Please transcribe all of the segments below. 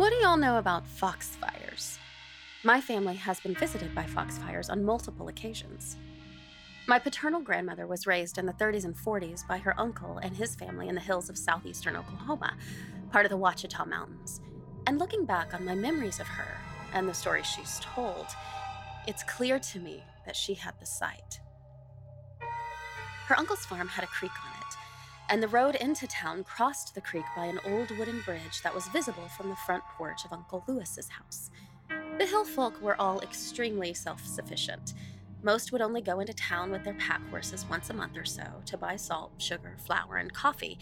What do y'all know about foxfires? My family has been visited by foxfires on multiple occasions. My paternal grandmother was raised in the 30s and 40s by her uncle and his family in the hills of southeastern Oklahoma, part of the Ouachita Mountains. And looking back on my memories of her and the stories she's told, it's clear to me that she had the sight. Her uncle's farm had a creek on it, and the road into town crossed the creek by an old wooden bridge that was visible from the front porch of Uncle Lewis's house. The hill folk were all extremely self sufficient. Most would only go into town with their pack horses once a month or so to buy salt, sugar, flour, and coffee,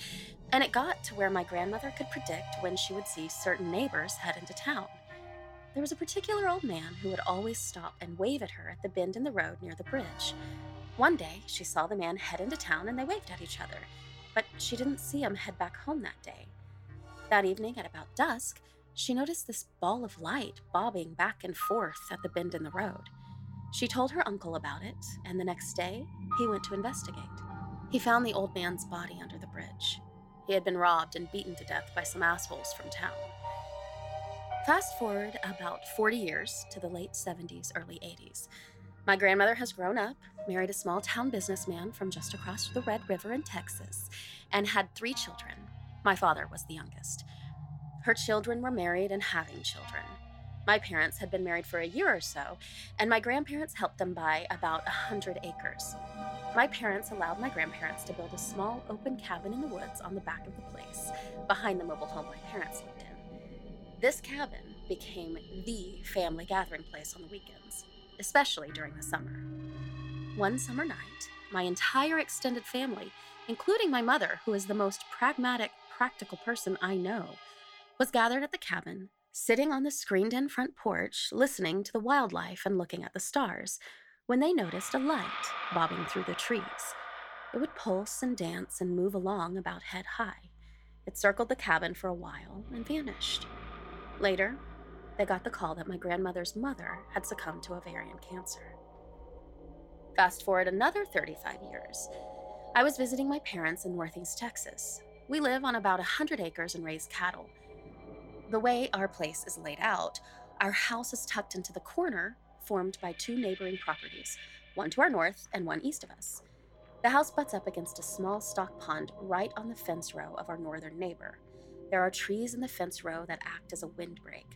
and it got to where my grandmother could predict when she would see certain neighbors head into town. There was a particular old man who would always stop and wave at her at the bend in the road near the bridge. One day, she saw the man head into town and they waved at each other, but she didn't see him head back home that day. That evening, at about dusk, she noticed this ball of light bobbing back and forth at the bend in the road. She told her uncle about it, and the next day, he went to investigate. He found the old man's body under the bridge. He had been robbed and beaten to death by some assholes from town. Fast forward about 40 years to the late 70s, early 80s. My grandmother has grown up, married a small town businessman from just across the Red River in Texas, and had three children. My father was the youngest. Her children were married and having children. My parents had been married for a year or so, and my grandparents helped them buy about a hundred acres. My parents allowed my grandparents to build a small open cabin in the woods on the back of the place, behind the mobile home my parents lived in. This cabin became the family gathering place on the weekends, especially during the summer. One summer night, my entire extended family, including my mother, who is the most pragmatic, practical person I know, was gathered at the cabin sitting on the screened in front porch, listening to the wildlife and looking at the stars, when they noticed a light bobbing through the trees. It would pulse and dance and move along about head high. It circled the cabin for a while and vanished. Later, they got the call that my grandmother's mother had succumbed to ovarian cancer. Fast forward another 35 years. I was visiting my parents in Northeast Texas. We live on about 100 acres and raise cattle. The way our place is laid out, our house is tucked into the corner formed by two neighboring properties, one to our north and one east of us. The house butts up against a small stock pond right on the fence row of our northern neighbor. There are trees in the fence row that act as a windbreak.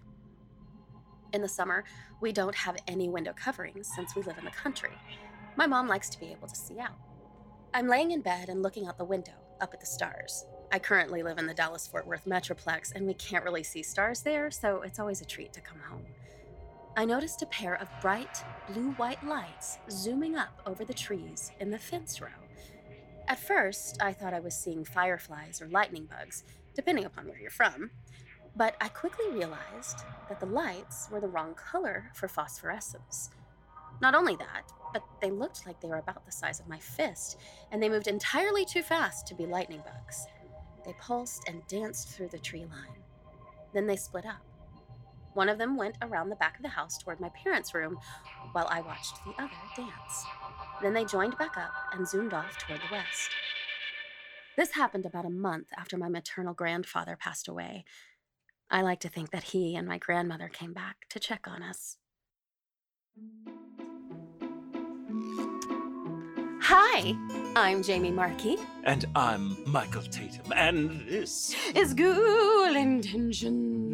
In the summer, we don't have any window coverings since we live in the country. My mom likes to be able to see out. I'm laying in bed and looking out the window, up at the stars. I currently live in the Dallas Fort Worth Metroplex, and we can't really see stars there, so it's always a treat to come home. I noticed a pair of bright blue white lights zooming up over the trees in the fence row. At first, I thought I was seeing fireflies or lightning bugs, depending upon where you're from. But I quickly realized that the lights were the wrong color for phosphorescence. Not only that, but they looked like they were about the size of my fist, and they moved entirely too fast to be lightning bugs. They pulsed and danced through the tree line. Then they split up. One of them went around the back of the house toward my parents' room, while I watched the other dance. Then they joined back up and zoomed off toward the west. This happened about a month after my maternal grandfather passed away. I like to think that he and my grandmother came back to check on us. Hi, I'm Jamie Markey. And I'm Michael Tatum, and this Is Ghoul Intentions.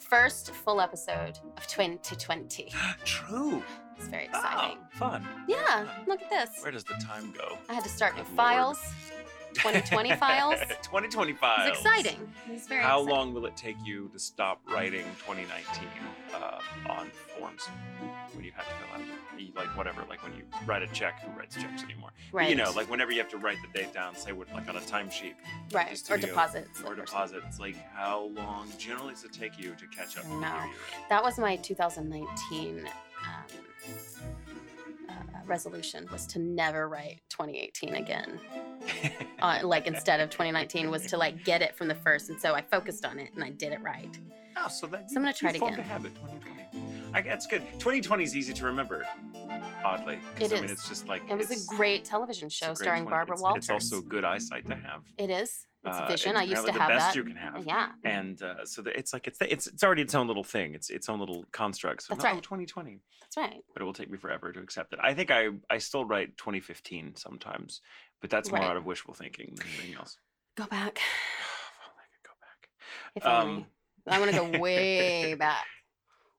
First full episode of 2020. True. It's very oh, exciting. Oh, fun. Yeah, look at this. Where does the time go? I had to start new files. 2020 files. 2020 files. It's exciting. It's very How exciting. long will it take you to stop writing 2019 uh, on forms when you had to fill out, like whatever, like when you write a check, who writes checks anymore? But Right. You know, like whenever you have to write the date down, say what, like on a timesheet right. Or to, you know, deposits. or deposits, like how long generally does it take you to catch up? I with the know. year you're That was my 2019 um, uh, resolution was to never write 2018 again. Uh, like instead of 2019 was to like get it from the first, and so I focused on it and I did it right. Oh, so that So I'm gonna try it again. a habit. 2020. I, that's good. 2020 is easy to remember. Oddly, It I mean, is. it's just like It was a great television show starring 20 Barbara it's, Walters. It's also good eyesight to have. It is. It's Uh, efficient. I used to have the best that. you can have. Yeah. And uh, so the, it's like it's it's it's already its own little thing. It's its own little construct. So That's no, right. 2020, That's right. but it will take me forever to accept it. I think I I still write 2015 sometimes, but that's more Right. out of wishful thinking than anything else. Go back. only I could go back. If only. Um, I want to go way back.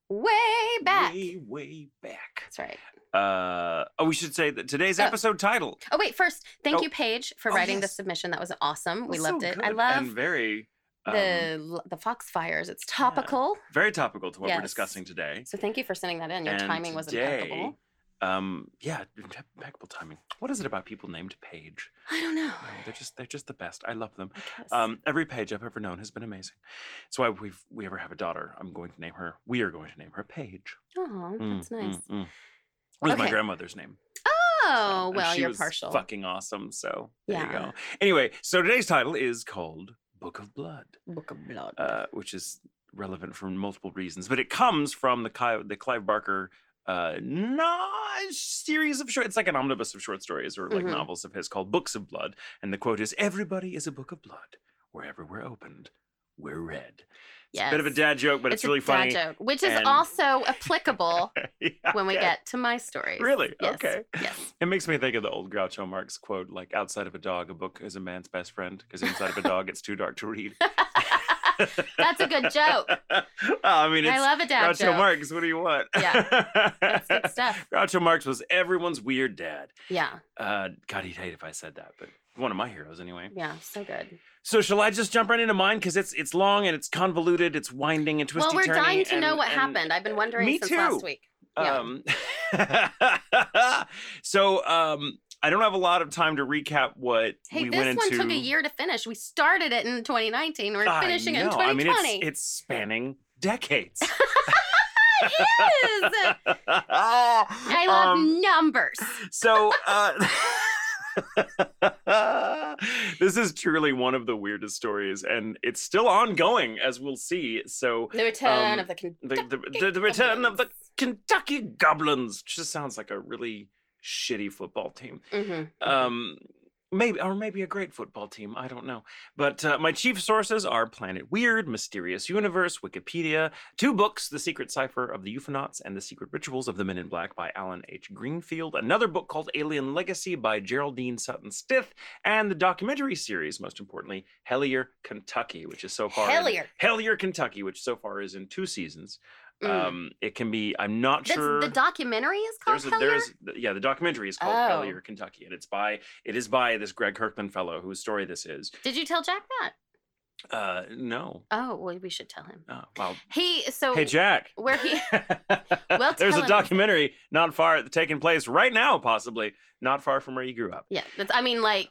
Way back. Way way back. That's right. Uh, oh, we should say that today's Oh. episode title. Oh wait, first, thank Oh. you, Paige, for Oh, writing the submission. That was awesome. We Well, so loved it. I love and very um, the the Fox fires. It's topical. very topical to what we're discussing today. So thank you for sending that in. Your And timing was today, impeccable. Um, yeah, impeccable timing. What is it about people named Paige? I don't know. Oh, they're just they're just the best. I love them. I. Um, every page I've ever known has been amazing. That's why we've we ever have a daughter. I'm going to name her. We are going to name her Paige. oh, that's Mm, nice. mm, mm. It was my grandmother's name. Oh, and well, she you're was partial. Fucking awesome. So there you go. Anyway, so today's title is called Book of Blood, Book of Blood. uh, which is relevant for multiple reasons, but it comes from the Clive, the Clive Barker uh no series of short it's like an omnibus of short stories or like Mhm. novels of his called books of blood and the quote is everybody is a book of blood wherever we're opened we're read it's a bit of a dad joke but it's, a really dad funny joke, which is and- also applicable Yeah, when we get to my stories. Really? Yes. Okay. Yes. It makes me think of the old Groucho Marx quote, like outside of a dog, a book is a man's best friend, because inside of a dog, it's too dark to read. That's a good joke. I mean, it's I love a dad Groucho joke. Marx. What do you want? Yeah. That's good stuff. Groucho Marx was everyone's weird dad. Yeah. Uh, God, he'd hate if I said that, but one of my heroes anyway. Yeah. So good. So shall I just jump right into mine because it's it's long and it's convoluted, it's winding and twisty. well, we're dying to know what and- happened. I've been wondering Me since too. last week. Yeah. Um, so um, I don't have a lot of time to recap what Hey, we this one took a year to finish. We started it in 2019. We're finishing it in know. I 2020. mean, it's, it's spanning decades. It is. I love Um, numbers. so uh, this is truly one of the weirdest stories, and it's still ongoing, as we'll see. So The return um, of the Kentucky the the, the, the return of the Goblins. Kentucky Goblins just sounds like a really shitty football team. Mhm. Um, maybe or maybe a great football team. I don't know. But uh, my chief sources are Planet Weird, Mysterious Universe, Wikipedia, two books: The Secret Cipher of the UFOnauts and The Secret Rituals of the Men in Black by Alan H. Greenfield, another book called Alien Legacy by Geraldine Sutton Stith, and the documentary series, most importantly, Hellier, Kentucky, which is so far in- Hellier. Hellier, Kentucky, which so far is in two seasons. Mm. Um, it can be. I'm not That's- sure. The documentary is called There's a, Hellier? there's yeah, the documentary is called Oh. Hellier, Kentucky, and it's by it is by this Greg Kirkman fellow whose story this is. Did you tell Jack that? Uh, no. Oh, well, we should tell him. Oh, well, He so hey Jack. where he Well, there's a him. documentary not far taking place right now, possibly not far from where you grew up. yeah, that's I mean like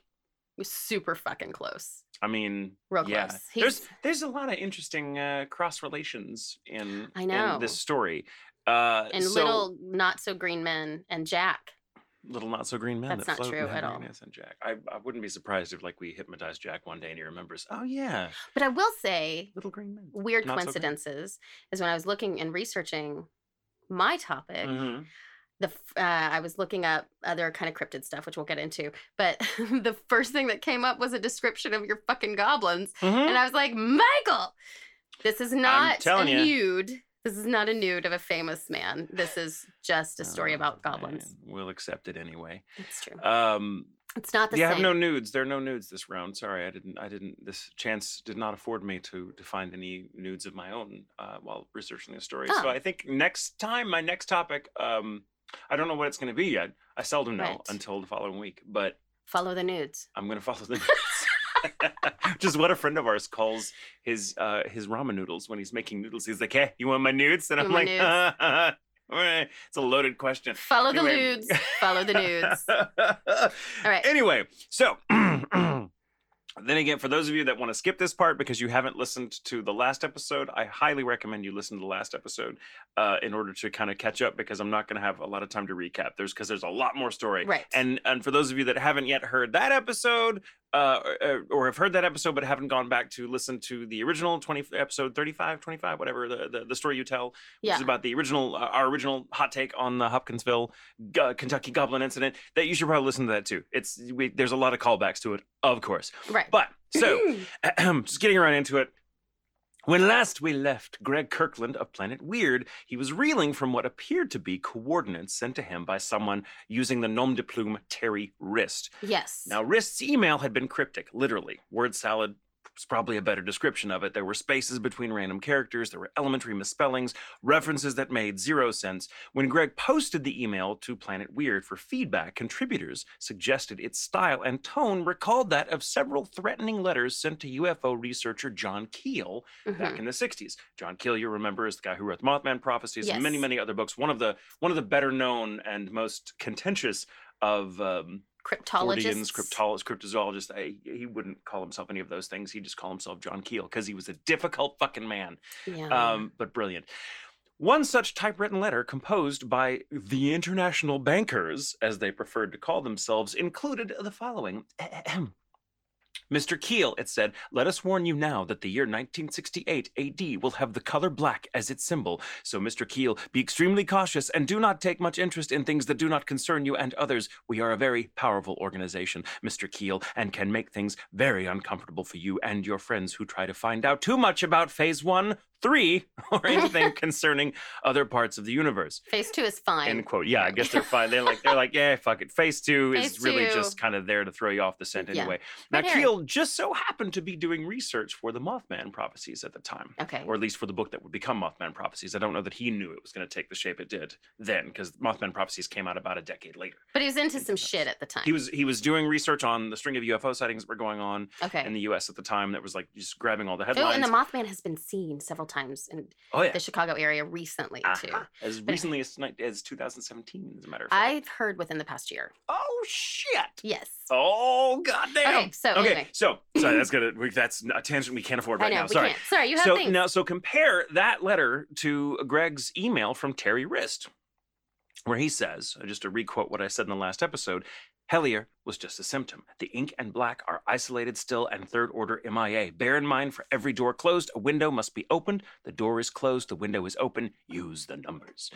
super fucking close. I mean, Real yeah. close. There's He's- there's a lot of interesting uh, cross relations in I in this story. Uh, and so- little not so green men and Jack. little not so green men That's that not true at all. and Jack. I, I wouldn't be surprised if like we hypnotize Jack one day and he remembers. Oh yeah, But I will say little green men. weird Not so coincidences is when I was looking and researching my topic. Mhm. The uh, I was looking up other kind of cryptid stuff, which we'll get into. But the first thing that came up was a description of your fucking goblins, Mhm. and I was like, Michael, this is not a ya. nude. This is not a nude of a famous man. This is just a story Oh, about goblins. man, We'll accept it anyway. It's true. Um, It's not the yeah, I same. have no nudes. There are no nudes this round. Sorry, I didn't. I didn't. This chance did not afford me to to find any nudes of my own uh, while researching the story. Oh. So I think next time, my next topic. Um, I don't know what it's going to be yet. I seldom know Right. until the following week, but Follow the nudes. I'm going to follow the nudes. Just what a friend of ours calls his uh, his ramen noodles when he's making noodles. He's like, "Hey, you want my nudes?" And You I'm like. "It's a loaded question." Follow the nudes. Follow the nudes. All right. Anyway, so then again, for those of you that want to skip this part because you haven't listened to the last episode, I highly recommend you listen to the last episode uh, in order to kind of catch up because I'm not going to have a lot of time to recap. There's because there's a lot more story. Right. And and for those of you that haven't yet heard that episode, uh, or, or have heard that episode but haven't gone back to listen to the original 20 episode 35, 25, whatever the, the, the story you tell, which Yeah. is about the original, uh, our original hot take on the Hopkinsville uh, Kentucky Goblin incident, that you should probably listen to that too. It's we, there's a lot of callbacks to it, of course. Right. But so just getting right into it. When last we left Greg Kirkland of Planet Weird, he was reeling from what appeared to be coordinates sent to him by someone using the nom de plume Terry Wriste. yes. Now, Wriste's email had been cryptic, literally. Word salad is probably a better description of it. There were spaces between random characters, there were elementary misspellings, references that made zero sense. When Greg posted the email to Planet Weird for feedback, contributors suggested its style and tone recalled that of several threatening letters sent to UFO researcher John Keel back Mhm. in the 60s. John Keel, you remember, is the guy who wrote the Mothman Prophecies and many, many other books. One of the one of the better known and most contentious of um, Forteans, Cryptologists. cryptologists, cryptozoologists. I, he wouldn't call himself any of those things. He'd just call himself John Keel because he was a difficult fucking man, yeah. um, but brilliant. One such typewritten letter, composed by the international bankers, as they preferred to call themselves, included the following. Mr. Keel, it said, let us warn you now that the year 1968 AD will have the color black as its symbol. So, Mr. Keel, be extremely cautious and do not take much interest in things that do not concern you and others. We are a very powerful organization, Mr. Keel, and can make things very uncomfortable for you and your friends who try to find out too much about Phase 1, 3, or anything concerning other parts of the universe. Phase two is fine. End quote. Yeah, I guess they're fine. They're like, they're like, yeah, fuck it. Phase two is Phase really just kind of there to throw you off the scent Yeah. anyway. Now, Red. Keel just so happened to be doing research for the Mothman prophecies at the time. Okay. Or at least for the book that would become Mothman Prophecies. I don't know that he knew it was going to take the shape it did then, because Mothman Prophecies came out about a decade later. But he was into some shit at the time. He was he was doing research on the string of UFO sightings that were going on okay. in the U.S. at the time. That was like just grabbing all the headlines. Oh, and the Mothman has been seen several times in oh yeah, the Chicago area recently too. Uh-huh. as But- recently as as 2017, as a matter of fact. I've heard within the past year. oh shit. Yes. Oh goddamn! Okay, so okay, anyway. so sorry, that's gonna we, that's a tangent we can't afford right I know. now. Sorry. can't. Sorry, you have so things. now, so compare that letter to Greg's email from Terry Wriste, where he says, just to requote what I said in the last episode. Hellier was just a symptom. The ink and black are isolated still and third order MIA. Bear in mind for every door closed, a window must be opened. The door is closed, the window is open. Use the numbers.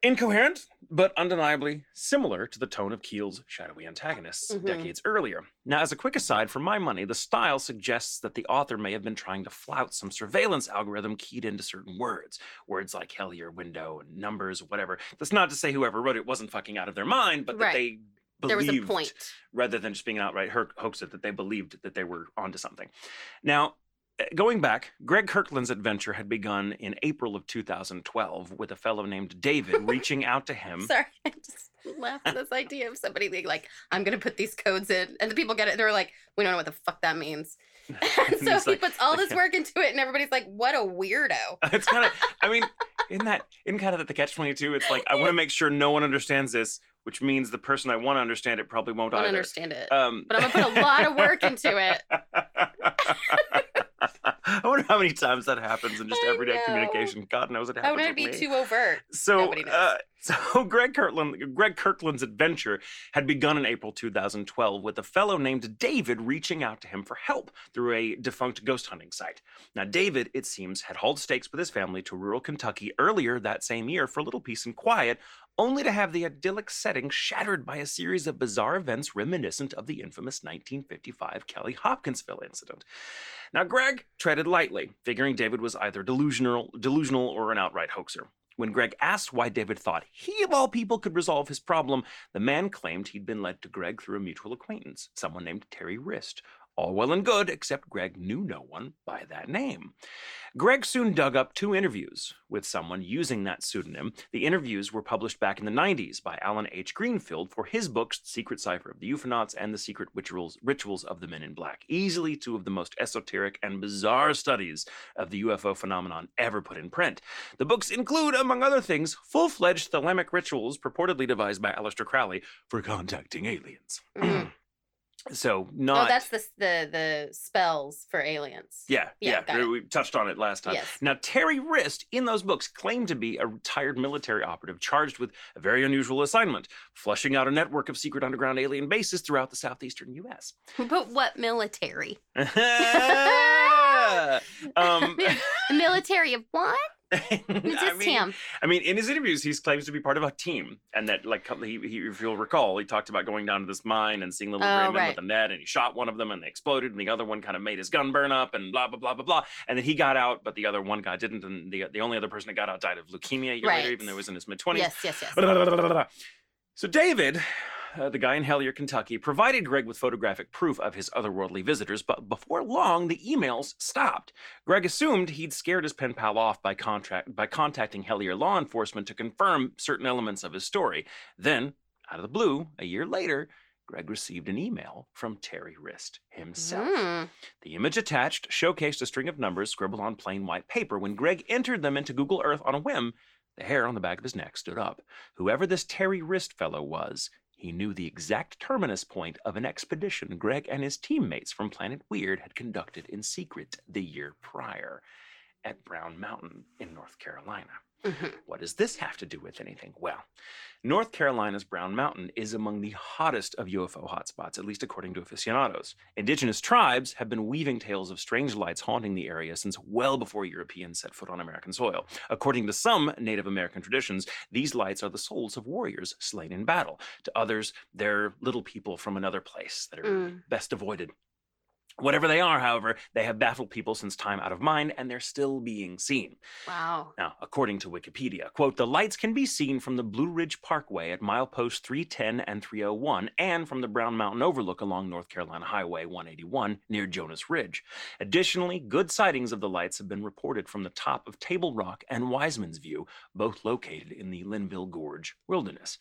Incoherent, but undeniably similar to the tone of Keel's shadowy antagonists Mhm. decades earlier. Now, as a quick aside, for my money, the style suggests that the author may have been trying to flout some surveillance algorithm keyed into certain words. Words like Hellier, window, and numbers, whatever. That's not to say whoever wrote it wasn't fucking out of their mind, but that Right. They there was a point. rather than just being an outright ho- hoax it, that they believed that they were onto something. Now, eh, going back, Greg Kirkland's adventure had begun in April of 2012 with a fellow named David reaching out to him. Sorry, I just laugh at this idea of somebody being like, "I'm gonna put these codes in," and the people get it. They're like, "We don't know what the fuck that means." And And so he like- puts all this work into it, and everybody's like, "What a weirdo!" it's kind of, I mean, in that, in kind of the catch 22, it's like, I want to make sure no one understands this, which means the person I want to understand it probably won't either. understand it, Um, but I'm gonna put a lot of work into it. I wonder how many times that happens in just I everyday know. communication. God knows it happens. to with be me. too overt. So, knows. uh, so Greg Kirkland, Greg Kirkland's adventure had begun in April 2012 with a fellow named David reaching out to him for help through a defunct ghost hunting site. Now, David, it seems, had hauled stakes with his family to rural Kentucky earlier that same year for a little peace and quiet, only to have the idyllic setting shattered by a series of bizarre events reminiscent of the infamous 1955 Kelly Hopkinsville incident. Now, Greg treaded lightly, figuring David was either delusional, delusional or an outright hoaxer. When Greg asked why David thought he, of all people, could resolve his problem, the man claimed he'd been led to Greg through a mutual acquaintance, someone named Terry Wriste. All well and good, except Greg knew no one by that name. Greg soon dug up two interviews with someone using that pseudonym. The interviews were published back in the 90s by Alan H. Greenfield for his books, Secret Cipher of the UFOnauts and The Secret Rituals, Rituals of the Men in Black. Easily two of the most esoteric and bizarre studies of the UFO phenomenon ever put in print. The books include, among other things, full fledged Thelemic rituals purportedly devised by Aleister Crowley for contacting aliens. Mm. So not. Oh, that's the the the spells for aliens. Yeah, Yeah, yeah, we- touched on it last time. Yes. Now, Terry Wriste in those books claimed to be a retired military operative charged with a very unusual assignment, flushing out a network of secret underground alien bases throughout the southeastern U.S. But what military? um, the military of what? I this mean, him? I mean, in his interviews, he claims to be part of a team, and that, like, he, he, if you'll recall, he talked about going down to this mine and seeing little Oh, gray men right. with a net, and he shot one of them, and they exploded, and the other one kind of made his gun burn up, and blah blah blah blah blah. And then he got out, but the other one guy didn't, and the the only other person that got out died of leukemia a year later, Right. even though he was in his mid twenties. Yes, yes, yes. So David, uh, the guy in Hellier, Kentucky, provided Greg with photographic proof of his otherworldly visitors, but before long, the emails stopped. Greg assumed he'd scared his pen pal off by contract by contacting Hellier law enforcement to confirm certain elements of his story. Then, out of the blue, a year later, Greg received an email from Terry Wriste himself. Mm. The image attached showcased a string of numbers scribbled on plain white paper. When Greg entered them into Google Earth on a whim, the hair on the back of his neck stood up. Whoever this Terry Wriste fellow was, he knew the exact terminus point of an expedition Greg and his teammates from Planet Weird had conducted in secret the year prior at Brown Mountain in North Carolina. Mhm. What does this have to do with anything? Well, North Carolina's Brown Mountain is among the hottest of UFO hotspots, at least according to aficionados. Indigenous tribes have been weaving tales of strange lights haunting the area since well before Europeans set foot on American soil. According to some Native American traditions, these lights are the souls of warriors slain in battle. To others, they're little people from another place that are Mm. best avoided. Whatever they are, however, they have baffled people since time out of mind, and they're still being seen. Wow. Now, according to Wikipedia, quote, the lights can be seen from the Blue Ridge Parkway at milepost 310 and 301 and from the Brown Mountain Overlook along North Carolina Highway 181 near Jonas Ridge. Additionally, good sightings of the lights have been reported from the top of Table Rock and Wiseman's View, both located in the Linville Gorge Wilderness.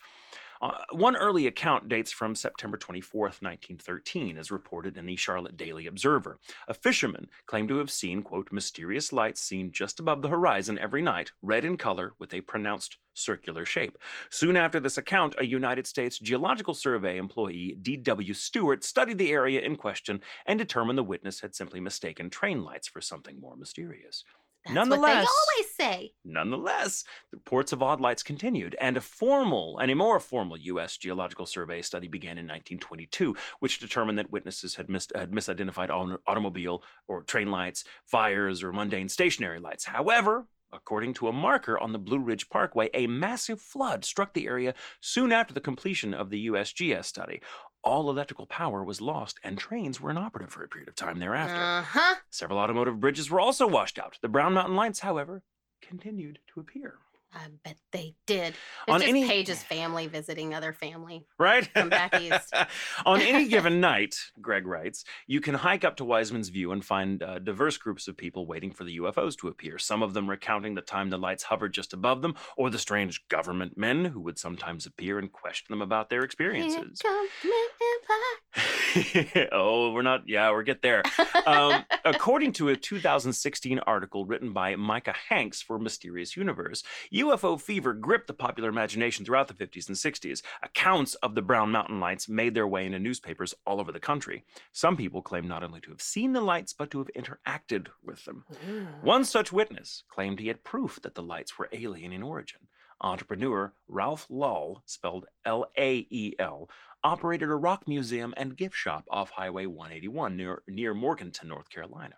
Uh, one early account dates from September 24th, 1913, as reported in the Charlotte Daily Observer. A fisherman claimed to have seen, quote, mysterious lights seen just above the horizon every night, red in color with a pronounced circular shape. Soon after this account, a United States Geological Survey employee, D.W. Stewart, studied the area in question and determined the witness had simply mistaken train lights for something more mysterious. That's Nonetheless, what they always say. Nonetheless, the reports of odd lights continued, and a formal and a more formal U.S. Geological Survey study began in 1922, which determined that witnesses had, mis- had misidentified au- automobile or train lights, fires, or mundane stationary lights. However, according to a marker on the Blue Ridge Parkway, a massive flood struck the area soon after the completion of the USGS study. All electrical power was lost, and trains were inoperative for a period of time thereafter. Uh huh. Several automotive bridges were also washed out. The Brown Mountain Lights, however, continued to appear. I bet they did. It's On just any- Paige's family visiting other family. Right? From back east. On any given night, Greg writes, you can hike up to Wiseman's View and find uh, diverse groups of people waiting for the UFOs to appear. Some of them recounting the time the lights hovered just above them, or the strange government men who would sometimes appear and question them about their experiences. comes the empire. oh, we're not. Yeah, we'll get there. Um, according to a 2016 article written by Micah Hanks for Mysterious Universe, UFO fever gripped the popular imagination throughout the 50s and 60s. Accounts of the Brown Mountain Lights made their way into newspapers all over the country. Some people claim not only to have seen the lights, but to have interacted with them. One such witness claimed he had proof that the lights were alien in origin. Entrepreneur Ralph Lull, spelled L A E L, operated a rock museum and gift shop off Highway 181 near, near Morganton, North Carolina.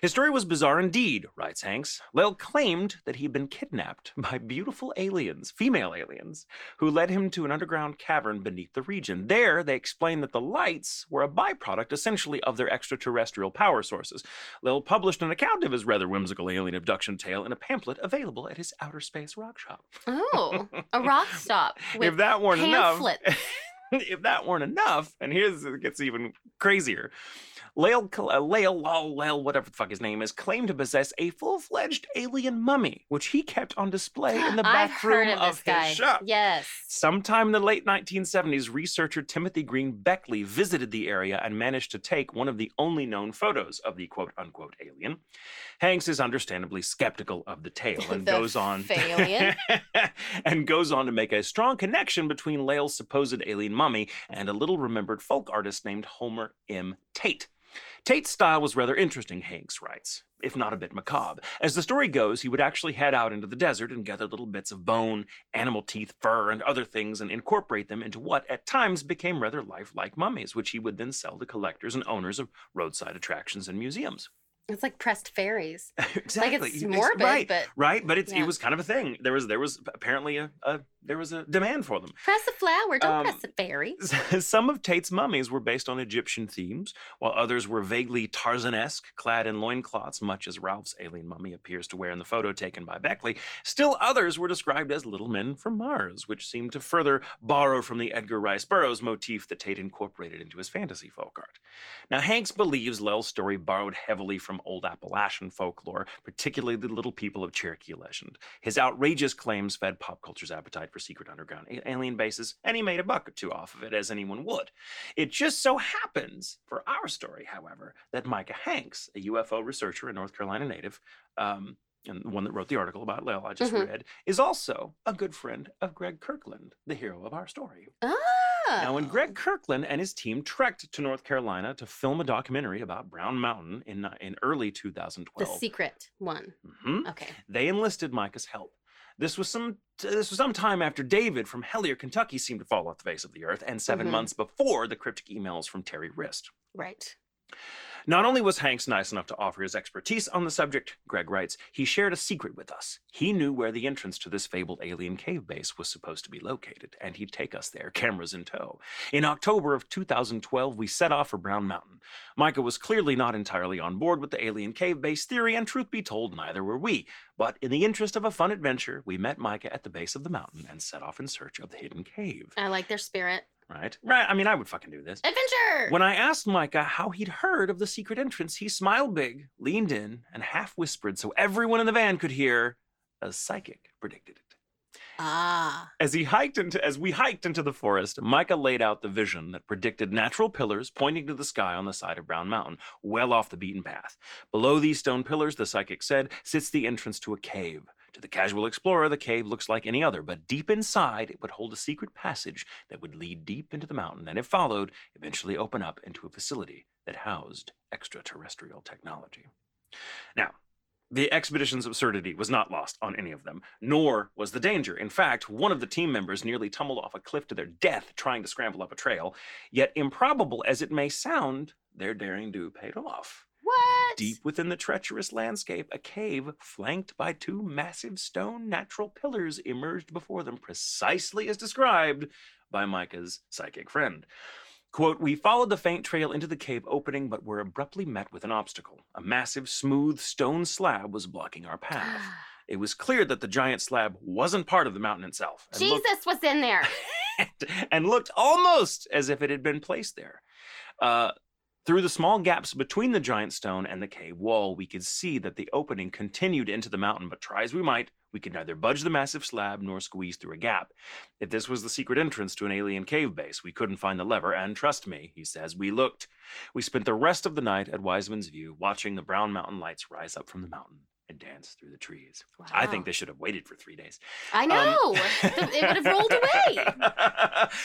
His story was bizarre indeed, writes Hanks. Lel claimed that he'd been kidnapped by beautiful aliens, female aliens, who led him to an underground cavern beneath the region. There, they explained that the lights were a byproduct essentially of their extraterrestrial power sources. Lil published an account of his rather whimsical alien abduction tale in a pamphlet available at his outer space rock shop. Oh, a rock stop. With if that weren't pamphlets. enough, if that weren't enough, and here's it gets even crazier. Lael, uh, Lael, Lael, Lael, whatever the fuck his name is, claimed to possess a full-fledged alien mummy, which he kept on display in the I've back room of, of, this guy. his shop. Yes. Sometime in the late 1970s, researcher Timothy Green Beckley visited the area and managed to take one of the only known photos of the quote unquote alien. Hanks is understandably skeptical of the tale and The goes on and goes on to make a strong connection between Lael's supposed alien mummy and a little remembered folk artist named Homer M. Tate. Tate's style was rather interesting, Hanks writes, if not a bit macabre. As the story goes, he would actually head out into the desert and gather little bits of bone, animal teeth, fur, and other things and incorporate them into what at times became rather lifelike mummies, which he would then sell to collectors and owners of roadside attractions and museums. It's like pressed fairies. exactly. Like it's morbid, right, but right, but it's, Yeah. it was kind of a thing. There was there was apparently a, a there was a demand for them. press a flower, don't Um, press a fairy. Some of Tate's mummies were based on Egyptian themes, while others were vaguely Tarzan-esque, clad in loincloths, much as Ralph's alien mummy appears to wear in the photo taken by Beckley. Still others were described as little men from Mars, which seemed to further borrow from the Edgar Rice Burroughs motif that Tate incorporated into his fantasy folk art. Now, Hanks believes Lel's story borrowed heavily from old Appalachian folklore, particularly the little people of Cherokee legend. His outrageous claims fed pop culture's appetite for secret underground alien bases, and he made a buck or two off of it, as anyone would. It just so happens, for our story, however, that Micah Hanks, a UFO researcher and North Carolina native, um, and the one that wrote the article about Lel I just Mhm. read, is also a good friend of Greg Kirkland, the hero of our story. Ah. Now, when Greg Kirkland and his team trekked to North Carolina to film a documentary about Brown Mountain in, uh, in early 2012, the secret one. Mhm. Okay. they enlisted Micah's help. This was some this was some time after David from Hellier, Kentucky seemed to fall off the face of the earth, and 7 Mhm. months before the cryptic emails from Terry Wriste. Right. Not only was Hanks nice enough to offer his expertise on the subject, Greg writes, he shared a secret with us. He knew where the entrance to this fabled alien cave base was supposed to be located, and he'd take us there, cameras in tow. In October of 2012, we set off for Brown Mountain. Micah was clearly not entirely on board with the alien cave base theory, and truth be told, neither were we. But in the interest of a fun adventure, we met Micah at the base of the mountain and set off in search of the hidden cave. I like their spirit. Right? Right. I mean, I would fucking do this. Adventure. When I asked Micah how he'd heard of the secret entrance, he smiled big, leaned in, and half whispered so everyone in the van could hear, a psychic predicted it. ah. As he hiked into as we hiked into the forest, Micah laid out the vision that predicted natural pillars pointing to the sky on the side of Brown Mountain, well off the beaten path. Below these stone pillars, the psychic said, sits the entrance to a cave. To the casual explorer, the cave looks like any other, but deep inside, it would hold a secret passage that would lead deep into the mountain, and if followed, eventually open up into a facility that housed extraterrestrial technology. Now, the expedition's absurdity was not lost on any of them, nor was the danger. In fact, one of the team members nearly tumbled off a cliff to their death trying to scramble up a trail. Yet, improbable as it may sound, their daring do paid off. What? Deep within the treacherous landscape, a cave flanked by two massive stone natural pillars emerged before them, precisely as described by Micah's psychic friend. Quote, we followed the faint trail into the cave opening, but were abruptly met with an obstacle. A massive, smooth stone slab was blocking our path. It was clear that the giant slab wasn't part of the mountain itself. Jesus looked- was in there. and looked almost as if it had been placed there. Uh, through the small gaps between the giant stone and the cave wall, we could see that the opening continued into the mountain, but try as we might, we could neither budge the massive slab nor squeeze through a gap. If this was the secret entrance to an alien cave base, we couldn't find the lever, and trust me, he says, we looked. We spent the rest of the night at Wiseman's View, watching the brown mountain lights rise up from the mountain and dance through the trees. I think they should have waited for three days. I Um, know. it would have rolled away.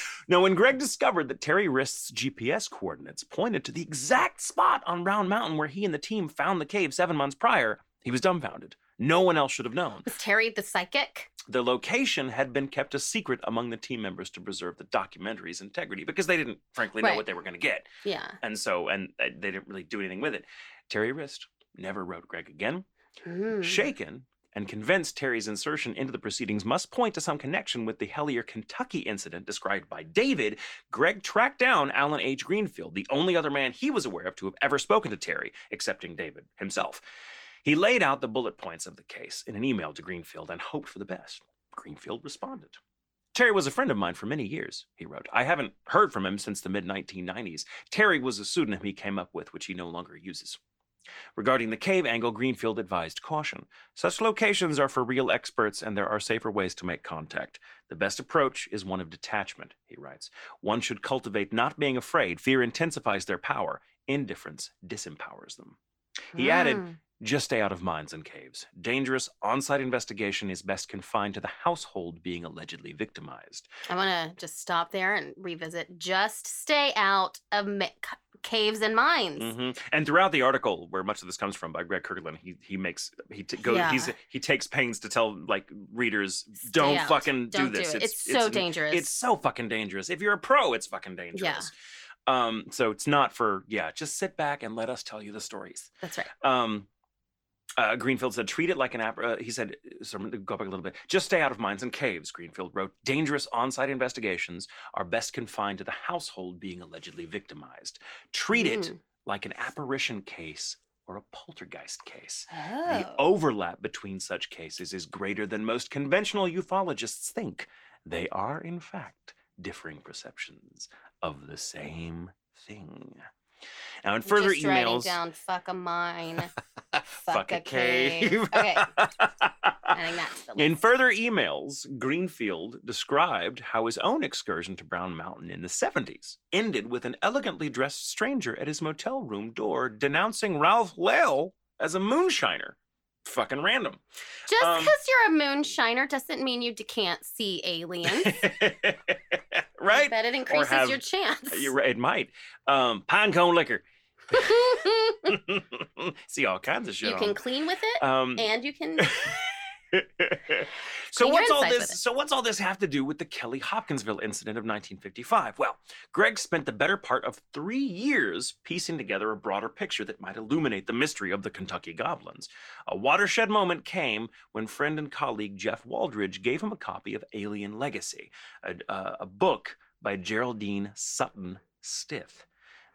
now, when Greg discovered that Terry Wriste's GPS coordinates pointed to the exact spot on Brown Mountain where he and the team found the cave seven months prior, he was dumbfounded. No one else should have known. Was Terry the psychic? The location had been kept a secret among the team members to preserve the documentary's integrity because they didn't, frankly, know Right. what they were going to get. Yeah. And so, and uh, they didn't really do anything with it. Terry Wriste never wrote Greg again. Mm. Shaken and convinced Terry's insertion into the proceedings must point to some connection with the Hellier, Kentucky incident described by David, Greg tracked down Alan H. Greenfield, the only other man he was aware of to have ever spoken to Terry, excepting David himself. He laid out the bullet points of the case in an email to Greenfield and hoped for the best. Greenfield responded. Terry was a friend of mine for many years, he wrote. I haven't heard from him since the mid 1990s. Terry was a pseudonym he came up with, which he no longer uses. Regarding the cave angle, Greenfield advised caution. Such locations are for real experts, and there are safer ways to make contact. The best approach is one of detachment, he writes. One should cultivate not being afraid. Fear intensifies their power, indifference disempowers them. He added, Mm. Just stay out of mines and caves. Dangerous on site investigation is best confined to the household being allegedly victimized. I want to just stop there and revisit. Just stay out of c- caves and mines. hmm And throughout the article, where much of this comes from by Greg Kirkland, he he makes he t- goes he's he takes pains to tell like readers Stay don't out. fucking Don't do this. it. It's, so dangerous. It's so fucking dangerous. If you're a pro, it's fucking dangerous. Yeah. Um, so it's not for yeah. Just sit back and let us tell you the stories. That's right. Um, uh, Greenfield said, treat it like an app. Uh, he said, so I'm going to go back a little bit. Just stay out of mines and caves, Greenfield wrote. Dangerous on site investigations are best confined to the household being allegedly victimized. Treat it Mm. like an apparition case or a poltergeist case. Oh. The overlap between such cases is greater than most conventional ufologists think. They are, in fact, differing perceptions of the same thing. Now, in further just writing emails, down fuck a mine. fuck a cave. cave. Okay. Adding that to the In further emails, Greenfield described how his own excursion to Brown Mountain in the 70s ended with an elegantly dressed stranger at his motel room door denouncing Ralph Lael as a moonshiner. Fucking random. Just um, because you're a moonshiner doesn't mean you can't see aliens. I right? bet it increases have- your chance. You're right. It might. Um, pine cone liquor. See all kinds of shit. you on can clean with it, Um, and you can. so what's all this? So what's all this have to do with the Kelly Hopkinsville incident of 1955? Well, Greg spent the better part of three years piecing together a broader picture that might illuminate the mystery of the Kentucky Goblins. A watershed moment came when friend and colleague Jeff Waldridge gave him a copy of Alien Legacy, a, uh, a book by Geraldine Sutton Stith.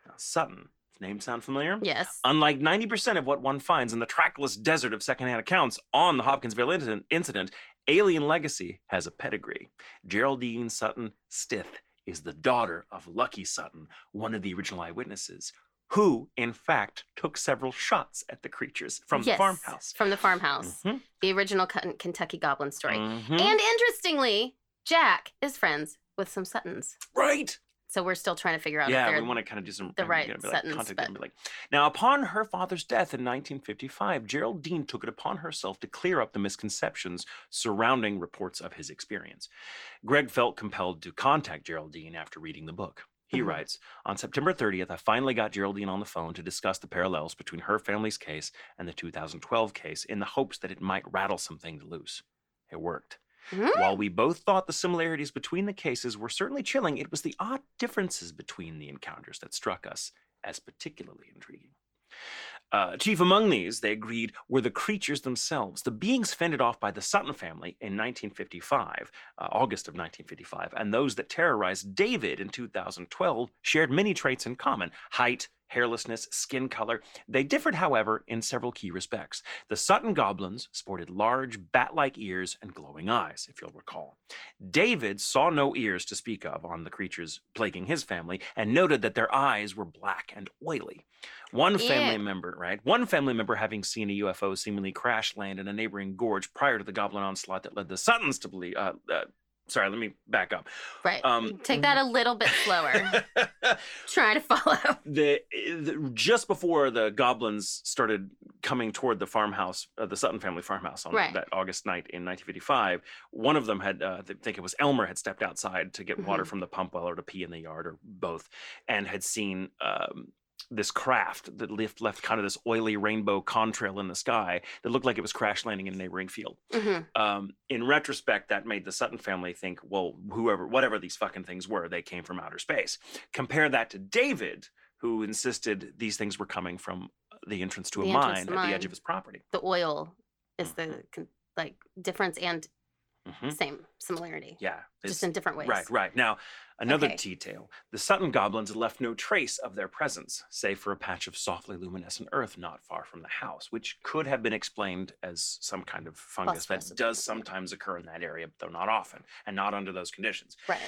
Now, Sutton, name sound familiar? Yes. Unlike 90% of what one finds in the trackless desert of secondhand accounts on the Hopkinsville incident, incident, Alien Legacy has a pedigree. Geraldine Sutton Stith is the daughter of Lucky Sutton, one of the original eyewitnesses, who, in fact, took several shots at the creatures from yes, the farmhouse. From the farmhouse. Mhm, The original Ken- Kentucky Goblin story. mhm. And interestingly, Jack is friends with some Suttons. right. So we're still trying to figure out Yeah, we want to kind of do some the right be like, sentence, contact but- them, be like- Now, upon her father's death in 1955, Geraldine took it upon herself to clear up the misconceptions surrounding reports of his experience. Greg felt compelled to contact Geraldine after reading the book. He Mhm. writes, On September 30th, I finally got Geraldine on the phone to discuss the parallels between her family's case and the 2012 case in the hopes that it might rattle some things loose. It worked. Hmm? While we both thought the similarities between the cases were certainly chilling, it was the odd differences between the encounters that struck us as particularly intriguing. Uh, chief among these, they agreed, were the creatures themselves, the beings fended off by the Sutton family in 1955, uh, August of 1955, and those that terrorized David in 2012 shared many traits in common height, hairlessness, skin color. They differed, however, in several key respects. The Sutton goblins sported large, bat like ears and glowing eyes, if you'll recall. David saw no ears to speak of on the creatures plaguing his family and noted that their eyes were black and oily. One family Ew. member, right? One family member having seen a UFO seemingly crash land in a neighboring gorge prior to the goblin onslaught that led the Suttons to believe. Uh, uh, sorry, let me back up. Right. Um, Take that a little bit slower. Try to follow. the, the just before the goblins started coming toward the farmhouse, uh, the Sutton family farmhouse on Right. that August night in 1955, one of them had, uh, I think it was Elmer, had stepped outside to get water Mhm. from the pump well or to pee in the yard or both, and had seen. Um, this craft that left, left kind of this oily rainbow contrail in the sky that looked like it was crash landing in a neighboring field hmm um, in retrospect, that made the Sutton family think, well, whoever, whatever these fucking things were, they came from outer space. Compare that to David, who insisted these things were coming from the entrance to a The entrance mine to at the edge of his property. The oil is the Mm-hmm. like difference, and Mhm. Same similarity, Yeah. just in different ways. Right, right. Now, another Okay. detail. The Sutton goblins left no trace of their presence, save for a patch of softly luminescent earth not far from the house, which could have been explained as some kind of fungus that Phosphorus does sometimes occur in that area, though not often, and not under those conditions. Right.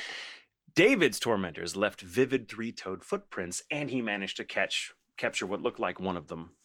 David's tormentors left vivid three-toed footprints, and he managed to catch capture what looked like one of them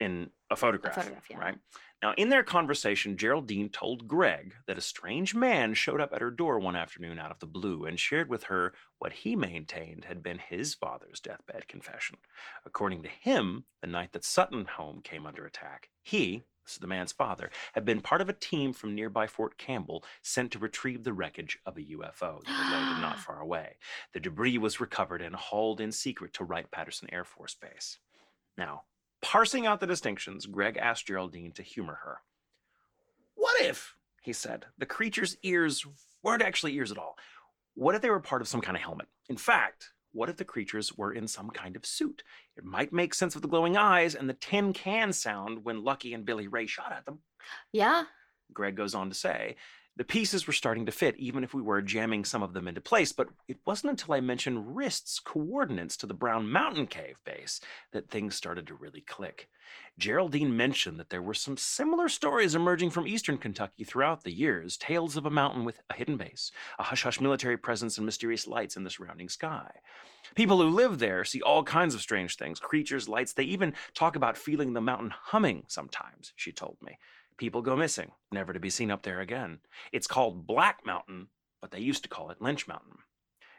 in a photograph. photograph, yeah. Right. Now, in their conversation, Geraldine told Greg that a strange man showed up at her door one afternoon out of the blue and shared with her what he maintained had been his father's deathbed confession. According to him, the night that Sutton home came under attack, he, this is the man's father, had been part of a team from nearby Fort Campbell sent to retrieve the wreckage of a UFO that had landed not far away. The debris was recovered and hauled in secret to Wright Patterson Air Force Base. Now, parsing out the distinctions, Greg asked Geraldine to humor her. What if, he said, the creature's ears weren't actually ears at all? What if they were part of some kind of helmet? In fact, what if the creatures were in some kind of suit? It might make sense with the glowing eyes and the tin can sound when Lucky and Billy Ray shot at them. Yeah. Greg goes on to say, the pieces were starting to fit, even if we were jamming some of them into place. But it wasn't until I mentioned Wriste's coordinates to the Brown Mountain Cave base that things started to really click. Geraldine mentioned that there were some similar stories emerging from eastern Kentucky throughout the years tales of a mountain with a hidden base, a hush hush military presence, and mysterious lights in the surrounding sky. People who live there see all kinds of strange things creatures, lights. They even talk about feeling the mountain humming sometimes, she told me. People go missing, never to be seen up there again. It's called Black Mountain, but they used to call it Lynch Mountain.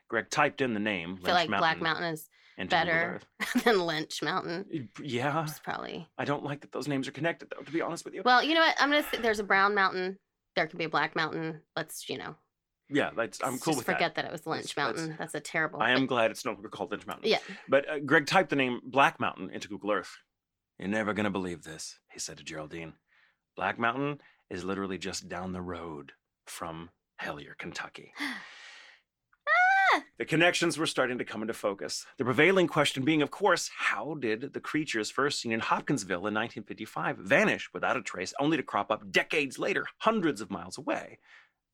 Greg typed in the name. I feel like Black Mountain is better than Lynch Mountain. Yeah, It's probably. I don't like that those names are connected, though. To be honest with you. Well, you know what? I'm gonna. Th- there's a Brown Mountain. There could be a Black Mountain. Let's, you know, yeah, that's, I'm cool just with forget that. it was Lynch Mountain. That's a terrible. I am glad it's no longer called Lynch Mountain. Yeah. But uh, Greg typed the name Black Mountain into Google Earth. You're never going to believe this, he said to Geraldine. Black Mountain is literally just down the road from Hellier, Kentucky. Ah! The connections were starting to come into focus. The prevailing question being, of course, how did the creatures first seen in Hopkinsville in 1955 vanish without a trace, only to crop up decades later, hundreds of miles away?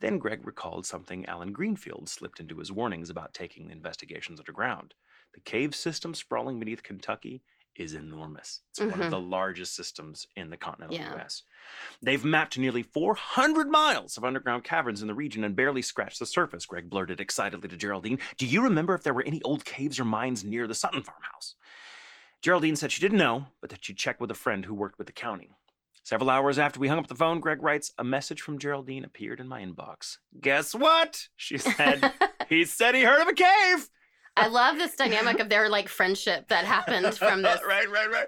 Then Greg recalled something Allen Greenfield slipped into his warnings about taking the investigations underground. The cave system sprawling beneath Kentucky is enormous. It's one Mhm. of the largest systems in the continental Yeah. US. They've mapped nearly 400 miles of underground caverns in the region and barely scratched the surface, Greg blurted excitedly to Geraldine. Do you remember if there were any old caves or mines near the Sutton farmhouse? Geraldine said she didn't know, but that she'd check with a friend who worked with the county. Several hours after we hung up the phone, Greg writes, a message from Geraldine appeared in my inbox. Guess what? She said, he said he heard of a cave. I love this dynamic of their like friendship that happened from this. right, right, right.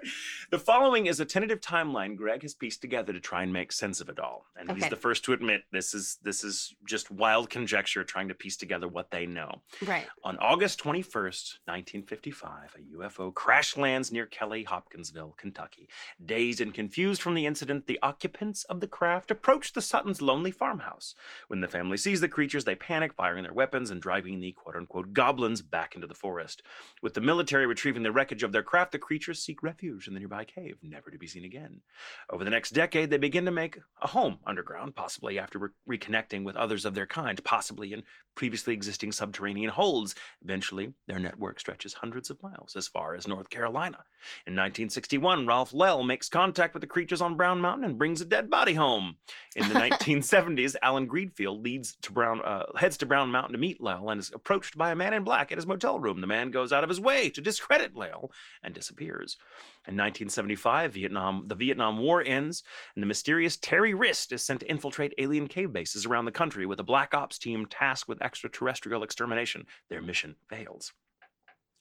The following is a tentative timeline Greg has pieced together to try and make sense of it all. And he's the first to admit this is this is just wild conjecture trying to piece together what they know. Right. On August 21st, 1955, a UFO crash lands near Kelly, Hopkinsville, Kentucky. Dazed and confused from the incident, the occupants of the craft approach the Suttons' lonely farmhouse. When the family sees the creatures, they panic, firing their weapons and driving the quote unquote goblins back into the forest. With the military retrieving the wreckage of their craft, the creatures seek refuge in the nearby cave, never to be seen again. Over the next decade, they begin to make a home underground, possibly after re- reconnecting with others of their kind, possibly in previously existing subterranean holds. Eventually, their network stretches hundreds of miles as far as North Carolina. In 1961, Ralph Lael makes contact with the creatures on Brown Mountain and brings a dead body home. In the 1970s, Allen Greenfield leads to Brown, uh, heads to Brown Mountain to meet Lael and is approached by a man in black at his motel room. The man goes out of his way to discredit Lael and disappears. In 1975, Vietnam, the Vietnam War ends, and the mysterious Terry Wriste is sent to infiltrate alien cave bases around the country with a black ops team tasked with extraterrestrial extermination. Their mission fails.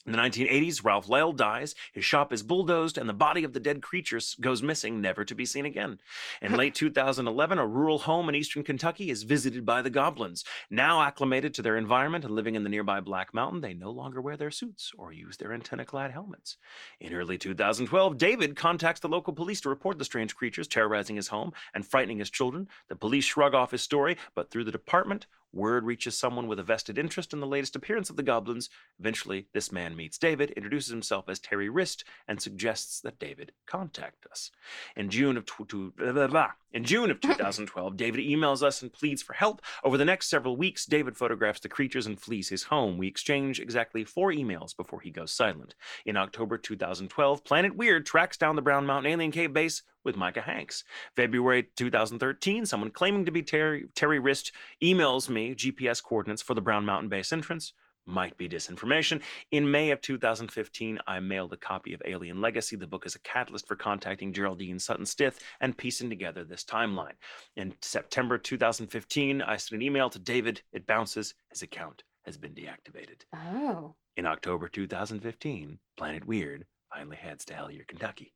In the 1980s, Ralph Lael dies, his shop is bulldozed, and the body of the dead creature goes missing, never to be seen again. In late 2011, a rural home in eastern Kentucky is visited by the goblins. Now acclimated to their environment and living in the nearby Black Mountain, they no longer wear their suits or use their antenna clad helmets. In early 2012, David contacts the local police to report the strange creatures terrorizing his home and frightening his children. The police shrug off his story, but through the department, word reaches someone with a vested interest in the latest appearance of the goblins. Eventually, this man meets David, introduces himself as Terry Wriste, and suggests that David contact us. In June of tw- blah, blah, blah. In June of 2012, David emails us and pleads for help. Over the next several weeks, David photographs the creatures and flees his home. We exchange exactly four emails before he goes silent. In October 2012, Planet Weird tracks down the Brown Mountain Alien Cave base with Micah Hanks. February 2013, someone claiming to be Terry, Terry Wriste emails me GPS coordinates for the Brown Mountain base entrance might be disinformation. In May of 2015, I mailed a copy of Alien Legacy. The book is a catalyst for contacting Geraldine Sutton Stith and piecing together this timeline. In September 2015, I sent an email to David. It bounces. His account has been deactivated. Oh. In October 2015, Planet Weird finally heads to Hellier, Kentucky.